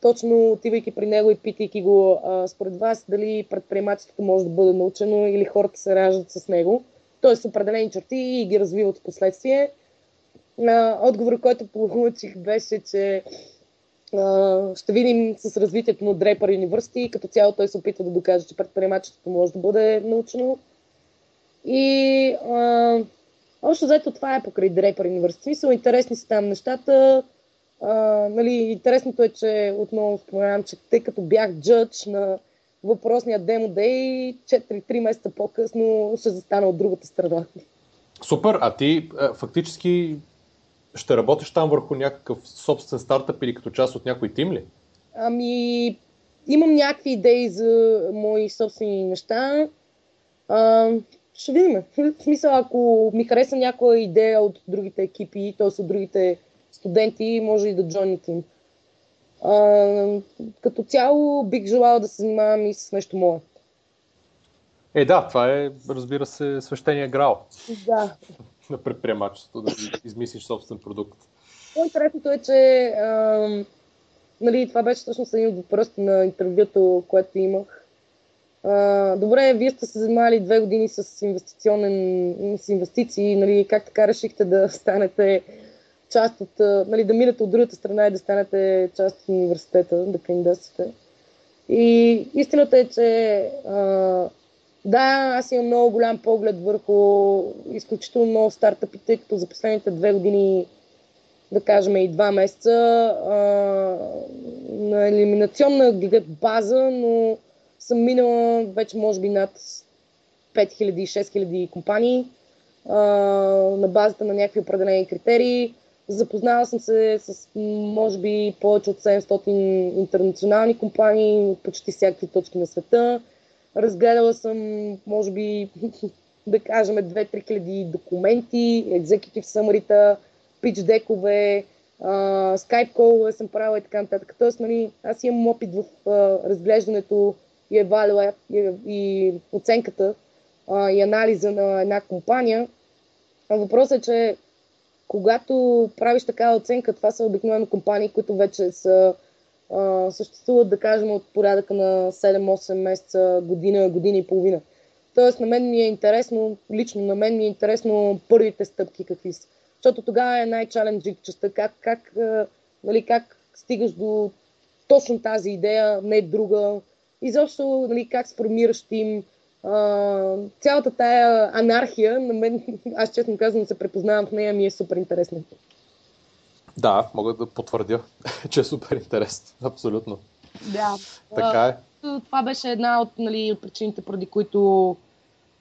точно отивайки при него и питайки го, а, според вас, дали предприемачеството може да бъде научено или хората се раждат с него. Тоест определени черти и ги развиват в последствие. Отговорът, който получих беше, че а, ще видим с развитието на Дрейпър University. Като цяло той се опитва да докаже, че предприемачеството може да бъде научено. И а, общо заето това е покрай Дрейпър University. Смисъл, интересни са там нещата. А, нали, интересното е, че отново споменавам, че тъй като бях джъдж на въпросния демо дей, 4-3 месеца по-късно ще застана от другата страна. Супер, а ти фактически ще работиш там върху някакъв собствен стартъп или като част от някой тим ли? Ами, имам някакви идеи за мои собствени неща. А, ще видим. В смисъл, ако ми хареса някоя идея от другите екипи, т.е. от другите студенти, може и да джойни тим. А, като цяло бих желала да се занимавам и с нещо мое. Е, да, това е, разбира се, свещения грал. Да. На предприемачеството, да измислиш собствен продукт. По-интересното е, че а, нали, това беше всъщност един от въпросите на интервюто, което имах. А, добре, вие сте се занимавали две години с, инвестиционен, с инвестиции, нали, как така решихте да станете част от, нали, да минете от другата страна и да станете част от университета, да кандидатствате. И истината е, че а, да, аз имам много голям поглед върху изключително много тъй като за последните две години, да кажем и два месеца, а, на елиминационна база, но съм минала вече може би над 5000-6000 компании а, на базата на някакви определени критерии. Запознала съм се с, може би, повече от 700 интернационални компании от почти всякакви точки на света. Разгледала съм, може би, да кажем, 2-3 хиляди документи, екзекутив съмарита, пич декове, скайп колове съм правила и така нататък. Тоест, нали, аз имам опит в а, разглеждането и евалюа и, и оценката а, и анализа на една компания. Въпросът е, че когато правиш такава оценка, това са обикновено компании, които вече са, а, съществуват, да кажем, от порядъка на 7-8 месеца, година, година и половина. Тоест, на мен ми е интересно, лично на мен ми е интересно първите стъпки какви са. Защото тогава е най-чаленджик частта, как, как, нали, как стигаш до точно тази идея, не друга. Изобщо, нали, как сформираш тим, а, цялата тая анархия, на мен, аз честно казвам, се препознавам в нея, ми е супер интересна. Да, мога да потвърдя, че е супер интересно. Абсолютно. Да. Така е. Това беше една от, нали, от причините, поради които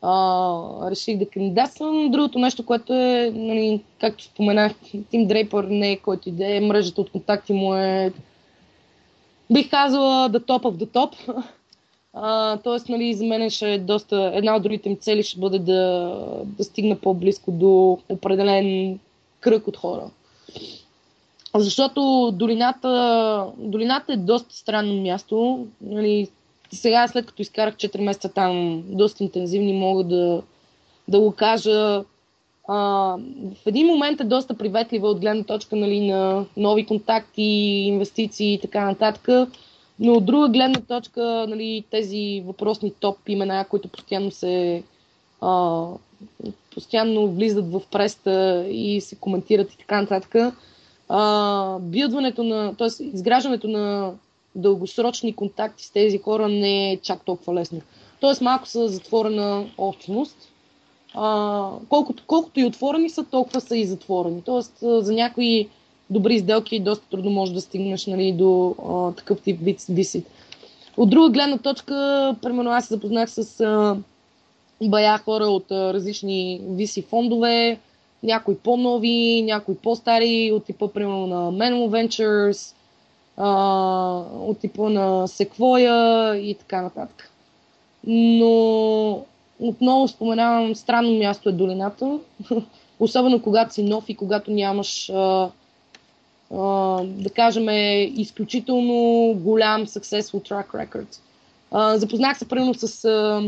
а, реших да кандидатствам. Другото нещо, което е, нали, както споменах, Тим Дрейпър не е който иде, е мрежата от контакти му е бих казала да топ в the top. А, тоест, нали, за мен ще е доста, една от другите ми цели ще бъде да, да стигна по-близко до определен кръг от хора. Защото долината, долината е доста странно място. Нали, сега, след като изкарах 4 месеца там, доста интензивни, мога да, да го кажа. А, в един момент е доста приветлива от гледна точка нали, на нови контакти, инвестиции и така нататък. Но от друга гледна точка, нали, тези въпросни топ имена, които постоянно се а, постоянно влизат в преста и се коментират и така нататък. А, билдването на, т.е. изграждането на дългосрочни контакти с тези хора не е чак толкова лесно. Тоест малко са затворена общност. А, колкото, колкото и отворени са, толкова са и затворени. Тоест за някои добри сделки доста трудно може да стигнеш нали, до а, такъв тип висит. От друга гледна точка, примерно аз се запознах с а, бая хора от а, различни виси фондове, някои по-нови, някои по-стари, от типа примерно на Manual Ventures, а, от типа на Sequoia и така нататък. Но отново споменавам, странно място е долината, особено когато си нов и когато нямаш, а, да кажем, изключително голям successful track record. А, запознах се примерно с а,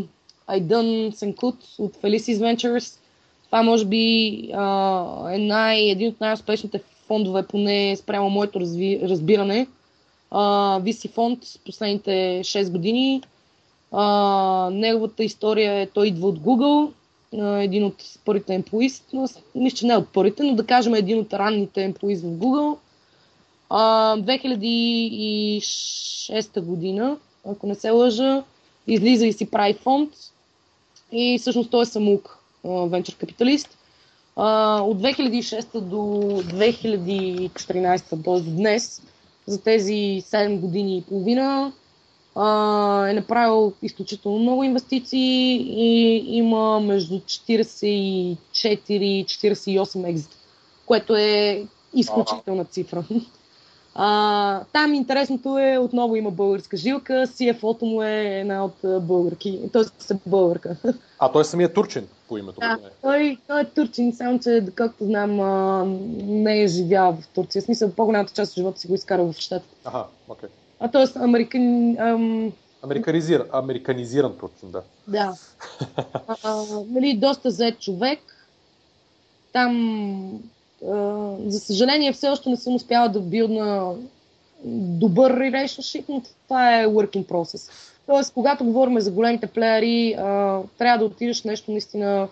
Айдън Сенкут от Felicis Ventures. Това може би а, е най, един от най-успешните фондове, поне спрямо моето разви, разбиране. VC фонд последните 6 години. А, неговата история е, той идва от Google, а, един от първите емплоист, мисля, че не от първите, но да кажем един от ранните емплоист в Google. А, 2006 година, ако не се лъжа, излиза и си прави фонд и всъщност той е самук, венчър капиталист. от 2006 до 2014, т.е. до днес, за тези 7 години и половина, е направил изключително много инвестиции и има между 44 и 48 екзита, което е изключителна цифра. А, там интересното е, отново има българска жилка, CFO-то му е една от българки, т.е. е българка. А той самия е турчин по името? Да, той, той е турчин, само че, както знам, а, не е живял в Турция. В смисъл, по-голямата част от живота си го изкарал в щатите. Ага, окей. Okay. А т.е. американ... Ам... Американизиран, американизиран турчин, да. Да. а, нали, доста зает човек. Там, за съжаление, все още не съм успяла да билна добър relationship, но това е working process. Тоест, когато говорим за големите плеери, трябва да отидеш нещо наистина,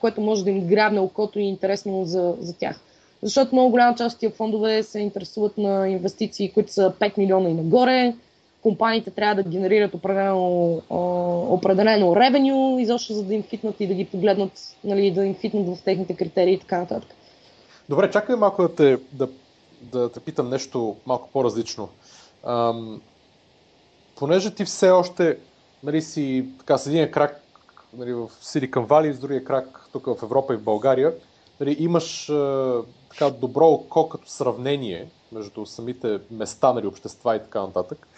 което може да им грабне окото и е интересно за, за тях. Защото много голяма част от тия фондове се интересуват на инвестиции, които са 5 милиона и нагоре. Компаниите трябва да генерират определено, определено ревеню, изобщо за да им фитнат и да ги погледнат, нали, да им фитнат в техните критерии и така нататък. Добре, чакай малко да те, да, да те питам нещо малко по-различно. Ам, понеже ти все още нали, си така, с един крак нали, в Silicon Valley, с другия крак тук в Европа и в България, нали, имаш така добро око като сравнение между самите места, нали, общества и така нататък.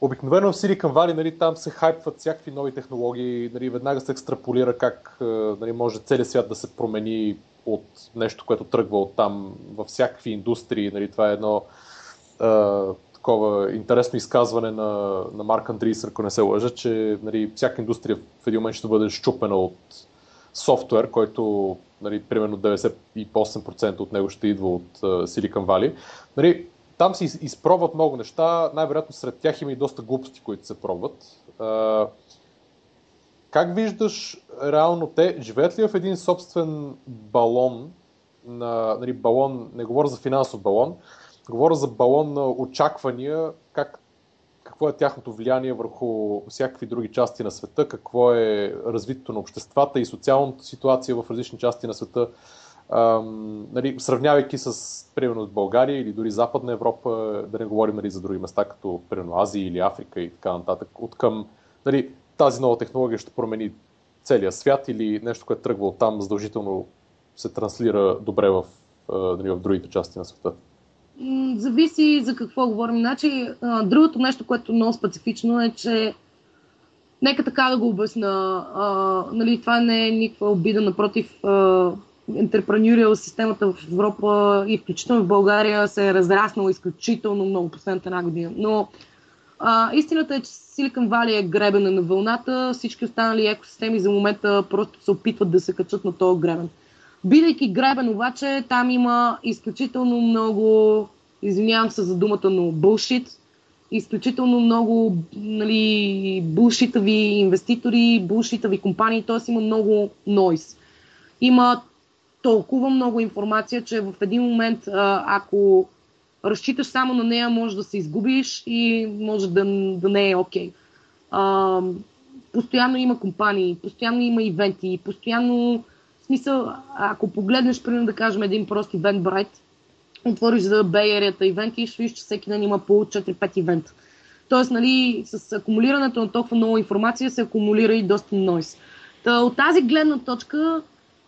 Обикновено в Silicon Valley нали, там се хайпват всякакви нови технологии, нали, веднага се екстраполира как нали, може целият свят да се промени от нещо, което тръгва от там във всякакви индустрии. Нали, това е едно а, такова интересно изказване на, на Марк Андрис, ако не се лъжа, че нали, всяка индустрия в един момент ще бъде щупена от софтуер, който нали, примерно 98% от него ще идва от uh, Silicon Valley. Нали, там се изпробват много неща, най-вероятно сред тях има и доста глупости, които се пробват. Uh, как виждаш реално те, живеят ли в един собствен балон, на, нали, балон, не говоря за финансов балон, говоря за балон на очаквания, как какво е тяхното влияние върху всякакви други части на света, какво е развитието на обществата и социалната ситуация в различни части на света, ам, нали, сравнявайки с, примерно, България или дори Западна Европа, да не говорим нали, за други места, като, примерно, Азия или Африка и така нататък, от към нали, тази нова технология ще промени целия свят или нещо, което тръгва от там, задължително се транслира добре в, нали, в другите части на света зависи за какво говорим. Значи, другото нещо, което е много специфично е, че нека така да го обясна. А, нали, това не е никаква обида, напротив, ентерпренюриал системата в Европа и включително в България се е разраснала изключително много последната една година. Но а, истината е, че Silicon Valley е гребена на вълната, всички останали екосистеми за момента просто се опитват да се качат на този гребен. Бидейки гребен обаче, там има изключително много, извинявам се за думата, но булшит, изключително много нали, булшитави инвеститори, булшитави компании, т.е. има много нойс. Има толкова много информация, че в един момент, ако разчиташ само на нея, може да се изгубиш и може да, да не е окей. Okay. постоянно има компании, постоянно има ивенти, постоянно, в смисъл, ако погледнеш, примерно да кажем един прост ивент Bright, отвориш за Бейерията ивенти и ще видиш, че всеки ден има по 4-5 ивента. Тоест, нали, с акумулирането на толкова много информация се акумулира и доста нойс. Та, от тази гледна точка,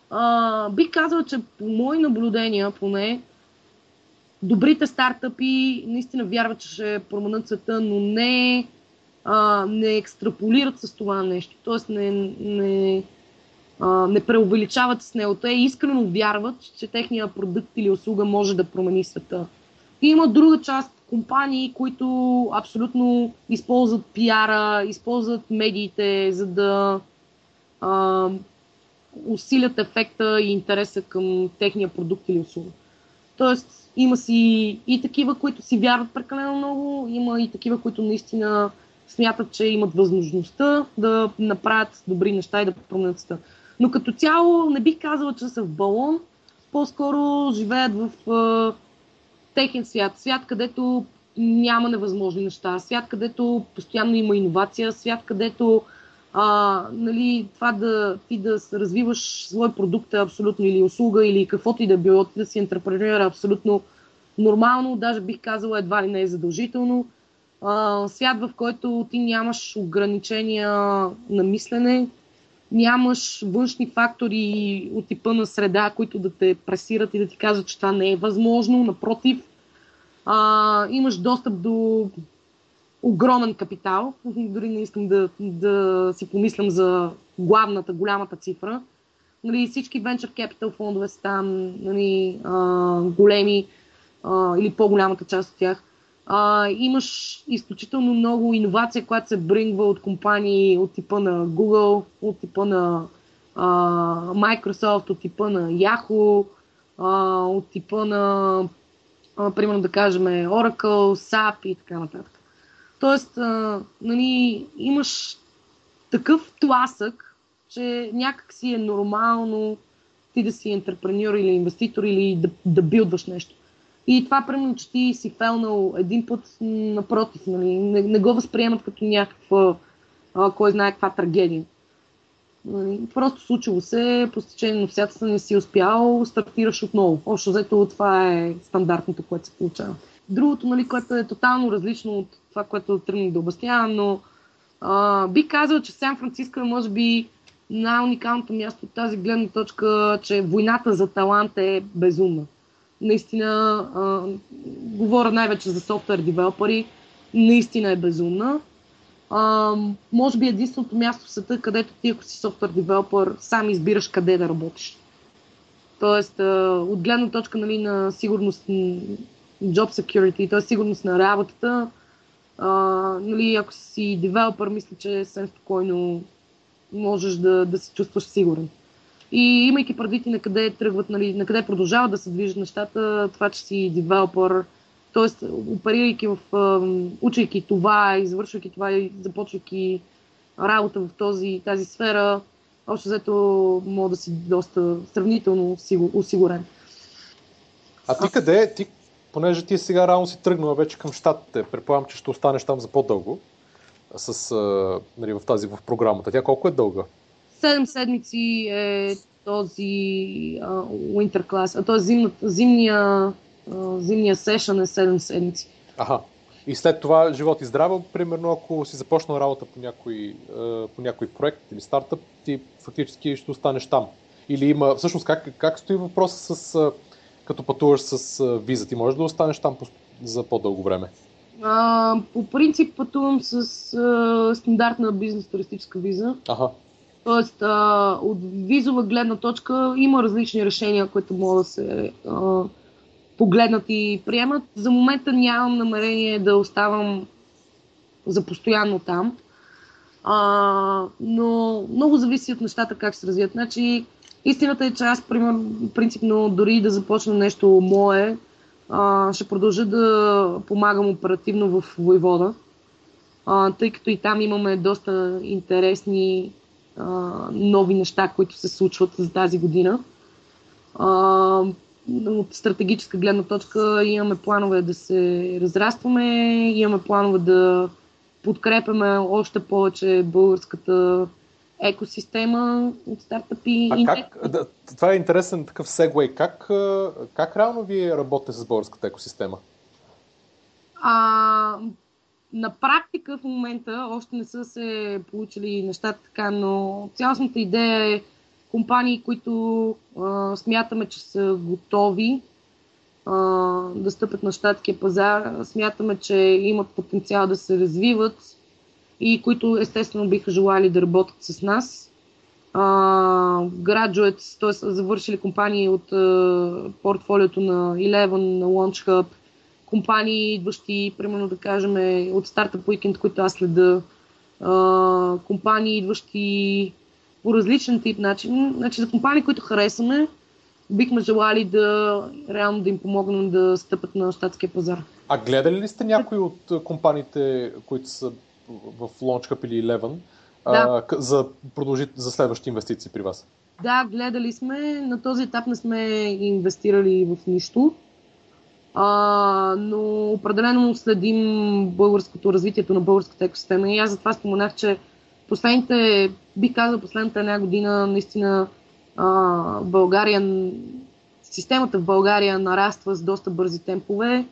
а, бих казала, че по мои наблюдения поне, добрите стартъпи наистина вярват, че ще променят света, но не, а, не екстраполират с това нещо. Тоест не, не, а, не преувеличават с него. Те искрено вярват, че техния продукт или услуга може да промени света. И има друга част компании, които абсолютно използват пиара, използват медиите, за да а, усилят ефекта и интереса към техния продукт или услуга. Тоест, има си и такива, които си вярват прекалено много, има и такива, които наистина смятат, че имат възможността да направят добри неща и да променят света. Но като цяло не бих казала, че са в балон, по-скоро живеят в а, техен свят. Свят, където няма невъзможни неща. Свят, където постоянно има иновация. Свят, където а, нали, това да ти да развиваш свой продукт е абсолютно или услуга, или каквото и да било, ти да си ентрепренер е абсолютно нормално, даже бих казала едва ли не е задължително. А, свят, в който ти нямаш ограничения на мислене, нямаш външни фактори от типа на среда, които да те пресират и да ти казват, че това не е възможно. Напротив, а, имаш достъп до огромен капитал. Дори не искам да, да си помислям за главната, голямата цифра. Нали, всички venture capital фондове са там, нали, а, големи а, или по-голямата част от тях. А, имаш изключително много иновация, която се брингва от компании от типа на Google, от типа на а, Microsoft, от типа на Yahoo, а, от типа на, а, примерно да кажем, Oracle, SAP и така нататък. Тоест, а, нали, имаш такъв тласък, че някак си е нормално ти да си ентрепреньор или инвеститор или да, да билдваш нещо. И това, примерно, че ти си фелнал един път, напротив, нали, не, не го възприемат като някаква, а, кой знае каква трагедия. Нали, просто случило се, по стечение на обстоятелства не си успял, стартираш отново. Общо взето това е стандартното, което се получава. Другото, нали, което е тотално различно от това, което тръгнах да обяснявам, но а, бих казал, че Сан Франциско е може би най-уникалното място от тази гледна точка, че войната за талант е безумна наистина, а, говоря най-вече за софтуер девелопери, наистина е безумна. А, може би единственото място в света, където ти, ако си софтуер девелопер, сам избираш къде да работиш. Тоест, а, от гледна точка нали, на сигурност, job security, т.е. сигурност на работата, а, нали, ако си девелопер, мисля, че съвсем спокойно можеш да, да се чувстваш сигурен. И имайки предвид и на къде тръгват, нали, на къде продължават да се движат нещата, това, че си девелопър, т.е. оперирайки в, учейки това, извършвайки това и започвайки работа в този, тази сфера, общо взето мога да си доста сравнително осигурен. А ти къде, ти, понеже ти сега рано си тръгнала вече към щатите, предполагам, че ще останеш там за по-дълго с, нали, в тази в програмата. Тя колко е дълга? 7 седмици е този uh, winter class, а т.е. зимния, uh, зимния сешън е 7 седмици. Аха. И след това живот и здраве, примерно ако си започнал работа по някой, uh, по някой проект или стартъп, ти фактически ще останеш там. Или има, всъщност как, как стои въпроса с, като пътуваш с виза, ти можеш да останеш там за по-дълго време? А, по принцип пътувам с а, стандартна бизнес туристическа виза. Ага. Тоест, а, от визова гледна точка има различни решения, които могат да се а, погледнат и приемат. За момента нямам намерение да оставам за постоянно там. А, но много зависи от нещата как се развият. Значи, истината е, че аз, примерно, принципно, дори да започна нещо мое, ще продължа да помагам оперативно в Войвода, тъй като и там имаме доста интересни нови неща, които се случват за тази година. От стратегическа гледна точка имаме планове да се разрастваме, имаме планове да подкрепяме още повече българската екосистема от стартъпи. А как, да, това е интересен такъв сегвей. Как, как реално вие работите с българската екосистема? А, на практика в момента още не са се получили нещата така, но цялостната идея е компании, които а, смятаме, че са готови а, да стъпят на щатския пазар, смятаме, че имат потенциал да се развиват и които естествено биха желали да работят с нас. Graduates, т.е. завършили компании от портфолиото на Eleven, на Launch Hub, компании, идващи, примерно да кажем, от Startup Weekend, които аз следа, компании, идващи по различен тип начин. Значи за компании, които харесваме, бихме желали да реално да им помогнем да стъпат на щатския пазар. А гледали ли сте някои от компаниите, които са в Launch или Eleven да. а, за, продължи, за следващи инвестиции при вас? Да, гледали сме. На този етап не сме инвестирали в нищо. А, но определено следим българското развитието на българската екосистема. И аз затова споменах, че последните, бих казал, последната една година наистина а, България, системата в България нараства с доста бързи темпове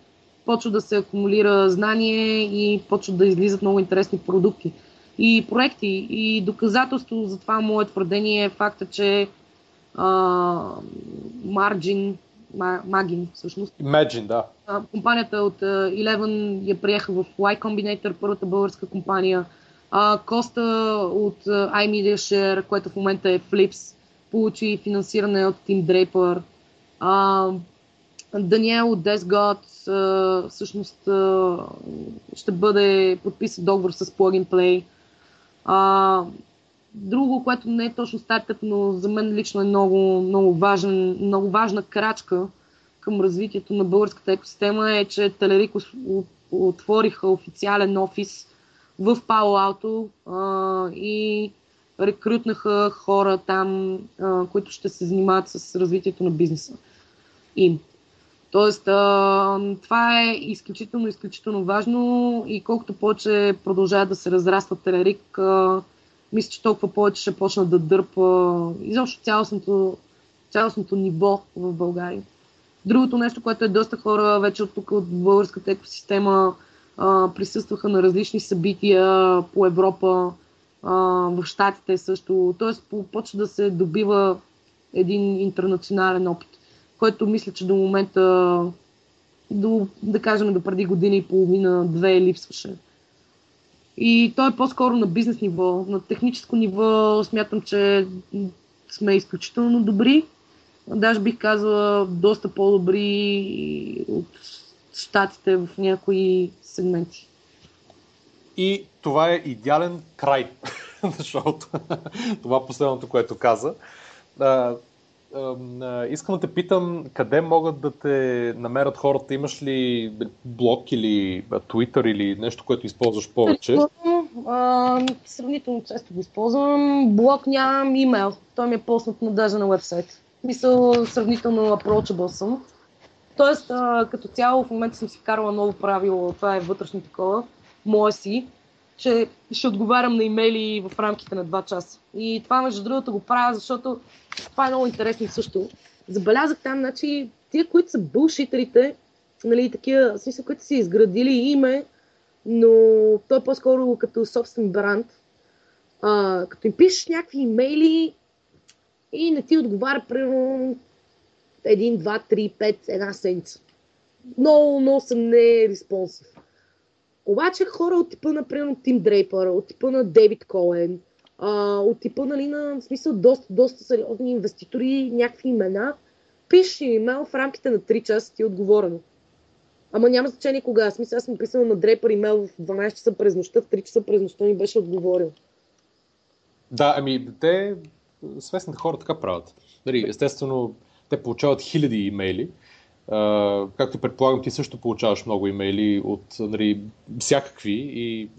почва да се акумулира знание и почват да излизат много интересни продукти и проекти. И доказателство за това мое твърдение е факта, че Margin, Magin всъщност. Imagine, да. А, компанията от Eleven я приеха в Y Combinator, първата българска компания. А, Коста от iMedia Share, което в момента е Flips, получи финансиране от Draper. А, Даниел от Desgot всъщност ще бъде подписан договор с Plug and Play. Друго, което не е точно стартъп, но за мен лично е много, много, важен, много важна крачка към развитието на българската екосистема е, че Телерик отвориха официален офис в Пало Алто и рекрутнаха хора там, а, които ще се занимават с развитието на бизнеса им. Тоест, а, това е изключително, изключително важно и колкото повече продължава да се разраства Телерик, а, мисля, че толкова повече ще почна да дърпа изобщо цялостното, цялостното ниво в България. Другото нещо, което е доста хора вече от тук, от българската екосистема, а, присъстваха на различни събития по Европа, а, в Штатите също. Тоест, почва да се добива един интернационален опит който мисля, че до момента, до, да кажем, до преди година и половина, две липсваше. И той е по-скоро на бизнес ниво. На техническо ниво смятам, че сме изключително добри. Даже бих казала доста по-добри от щатите в някои сегменти. И това е идеален край на шоуто. това последното, което каза. Искам да те питам, къде могат да те намерят хората? Имаш ли блог или Twitter или нещо, което използваш повече? А, сравнително често го използвам. Блог нямам, имейл. Той ми е поснат на даже на вебсайт. Мисъл, сравнително approachable съм. Тоест, а, като цяло в момента съм си вкарала ново правило, това е вътрешно такова, мое си, че ще отговарям на имейли в рамките на 2 часа. И това, между другото, го правя, защото това е много интересно също. Забелязах там, значи, тия, които са бълшитерите, нали, такива, смисъл, които са изградили име, но той е по-скоро като собствен бранд. А, като им пишеш някакви имейли и не ти отговаря примерно един, два, три, пет, една седмица. Много, много съм не респонсив. Обаче хора от типа на, примерно, Тим Дрейпър, от типа на Дейвид Коен, а, от типа, нали, на, в смисъл, доста, доста сериозни инвеститори, някакви имена, пиши имейл в рамките на 3 часа ти е отговорено. Ама няма значение кога. Смисъл, аз съм писала на Дрейпър имейл в 12 часа през нощта, в 3 часа през нощта ми беше отговорил. Да, ами те, свестните хора така правят. Нали, естествено, те получават хиляди имейли Както предполагам, ти също получаваш много имейли от нали, всякакви и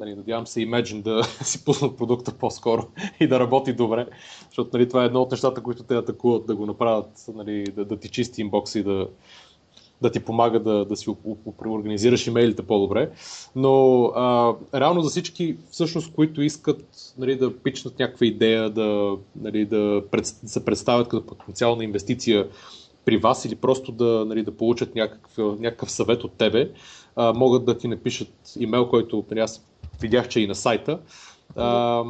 нали, надявам се Imagine да си пуснат продукта по-скоро и да работи добре, защото нали, това е едно от нещата, които те атакуват, да го направят, нали, да, да ти чисти инбокса и да, да ти помага да, да си преорганизираш имейлите по-добре. Но а, реално за всички, всъщност, които искат нали, да пичнат някаква идея, да, нали, да се представят като потенциална инвестиция при вас или просто да, нали, да получат някакъв, някакъв съвет от тебе, а, могат да ти напишат имейл, който нали, аз видях, че е и на сайта. А,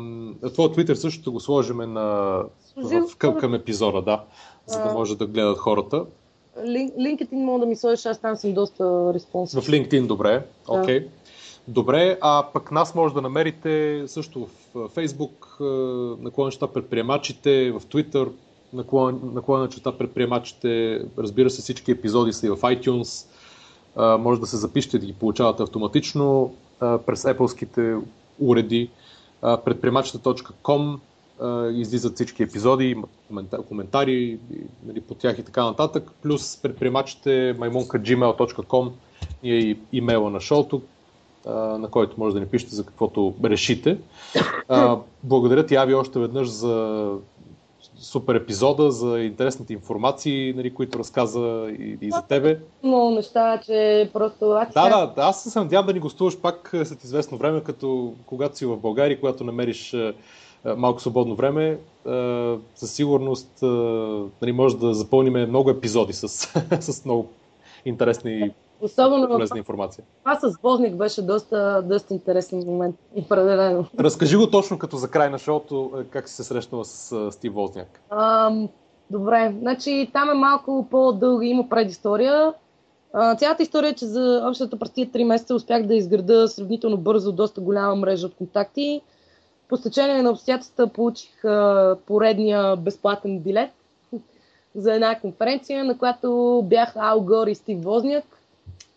твоя Twitter също го сложим на, в, към, към епизода, да, за да може да гледат хората. LinkedIn мога да ми сложиш, аз там съм доста респонсив. В LinkedIn, добре. Окей. Okay. Да. Добре, а пък нас може да намерите също в Facebook, наклона чета предприемачите, в Twitter, наклона чета предприемачите, разбира се всички епизоди са и в iTunes, може да се запишете да ги получавате автоматично през Apple-ските уреди, предприемачите.com излизат всички епизоди, коментари нали, по тях и така нататък, плюс предприемачите maimonka.gmail.com и е имейла на шоуто, на който може да ни пишете за каквото решите. Благодаря ти, Ави, още веднъж за супер епизода, за интересните информации, нали, които разказа и, и за тебе. Много неща, че просто... Аз да, да, аз се надявам да ни гостуваш пак след известно време, като когато си в България, когато намериш малко свободно време, със сигурност нали, може да запълним много епизоди с, с много интересни Особено полезна информация. Това с Возник беше доста, доста интересен момент, определено. Разкажи го точно като за край на шоуто, как си се срещнала с Стив Возняк. Ам, добре, значи там е малко по-дълга, има предистория. А, цялата история е, че за общата през 3 месеца успях да изграда сравнително бързо доста голяма мрежа от контакти. По стечение на обстоятелствата получих а, поредния безплатен билет за една конференция, на която бях Ал Гор и Стив Возняк.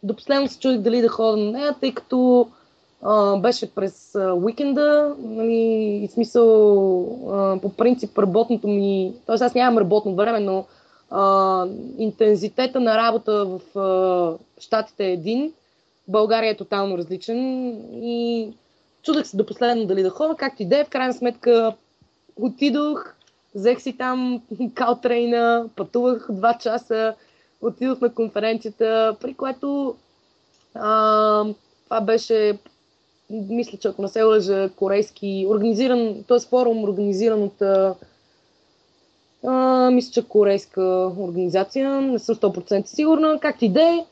До последно се чудих дали да ходя на нея, тъй като а, беше през а, уикенда. Нали, и смисъл, а, по принцип, работното ми. Тоест, аз нямам работно време, но а, интензитета на работа в а, Штатите е един. България е тотално различен. И чудах се до последно дали да ходя, както и да е. В крайна сметка отидох, взех си там калтрейна, пътувах два часа, отидох на конференцията, при което а, това беше, мисля, че ако не се лъжа, корейски, организиран, т.е. форум, организиран от а, мисля, че корейска организация, не съм 100% сигурна, както и да е.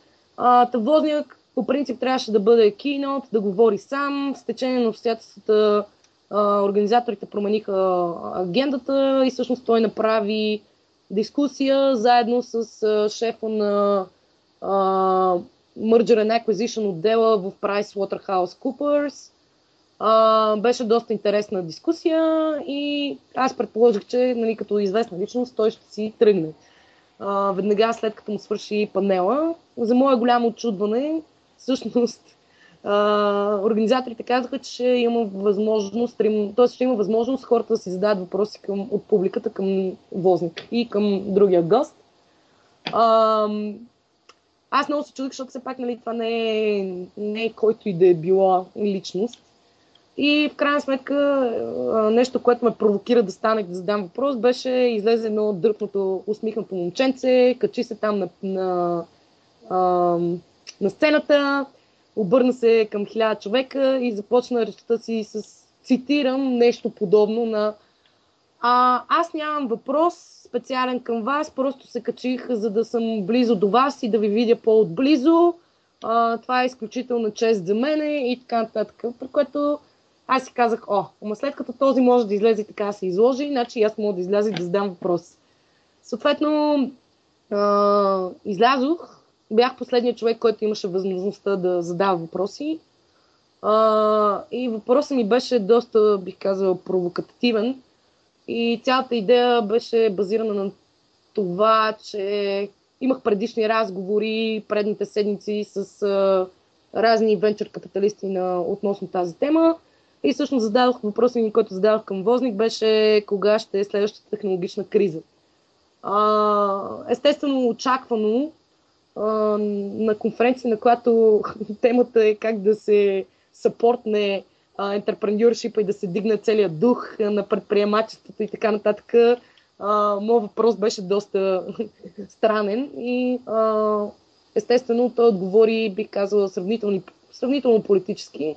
Тавозняк по принцип трябваше да бъде кинот, да говори сам. С течение на обстоятелствата организаторите промениха агендата и всъщност той направи дискусия заедно с шефа на uh, Merger and Acquisition отдела в PricewaterhouseCoopers. Uh, беше доста интересна дискусия и аз предположих, че нали, като известна личност той ще си тръгне. Uh, веднага след като му свърши панела. За мое голямо очудване, всъщност Организаторите казаха, че има възможност, т.е. ще има възможност хората да си зададат въпроси към, от публиката към Возник и към другия гост. Uh, аз много се чудих, защото все пак нали, това не е, не е който и да е била личност. И в крайна сметка нещо, което ме провокира да стане да задам въпрос, беше излезе едно дръпното, усмихнато момченце, качи се там на, на, на сцената, обърна се към хиляда човека и започна речта си с, цитирам, нещо подобно на а, аз нямам въпрос специален към вас, просто се качих, за да съм близо до вас и да ви видя по-отблизо. А, това е изключителна чест за мене и така нататък. При което аз си казах, о, ама след като този може да излезе така се изложи, значи аз мога да изляза и да задам въпрос. Съответно, а, излязох, бях последният човек, който имаше възможността да задава въпроси. А, и въпросът ми беше доста, бих казала, провокативен. И цялата идея беше базирана на това, че имах предишни разговори предните седмици с а, разни венчър капиталисти на, относно тази тема. И всъщност зададох въпроса ми, който зададох към Возник, беше кога ще е следващата технологична криза. А, естествено, очаквано, на конференция, на която темата е как да се съпортне ентерпренюршипа и да се дигне целият дух на предприемачеството и така нататък. Моят въпрос беше доста странен и а, естествено той отговори, бих казала, сравнително, сравнително политически.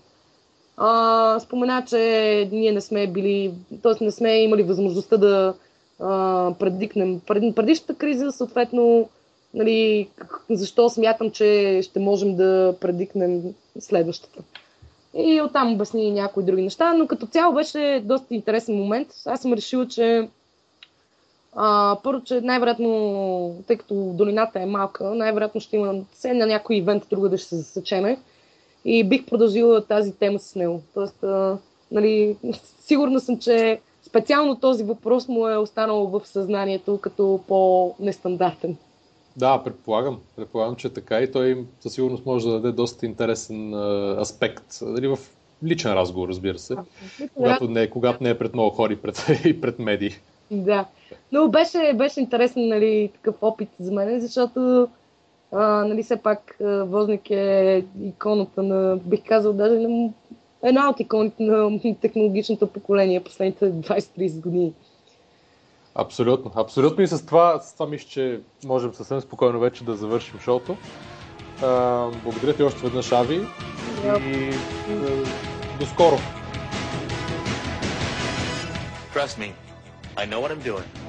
А, спомена, че ние не сме били, т.е. не сме имали възможността да а, предикнем пред, предишната криза, съответно, нали, защо смятам, че ще можем да предикнем следващата. И оттам обясни някои други неща, но като цяло беше доста интересен момент. Аз съм решила, че а, първо, че най-вероятно, тъй като долината е малка, най-вероятно ще има се на някой ивент друга да ще се засечеме. И бих продължила тази тема с него. Тоест, а, нали, сигурна съм, че специално този въпрос му е останал в съзнанието като по-нестандартен. Да, предполагам. Предполагам, че е така и той със сигурност може да даде доста интересен а, аспект. Дали в личен разговор, разбира се. А, когато, не, когато не е пред много хора и пред, и пред медии. Да. Но беше, беше интересен нали, такъв опит за мен, защото а, нали, все пак Возник е иконата на, бих казал, даже на една от иконите на технологичното поколение последните 20-30 години. Абсолютно. Абсолютно и с това, с това мисля, че можем съвсем спокойно вече да завършим шоуто. А, благодаря ти още веднъж, Ави. Yep. И а, до скоро. Trust me, I know what I'm doing.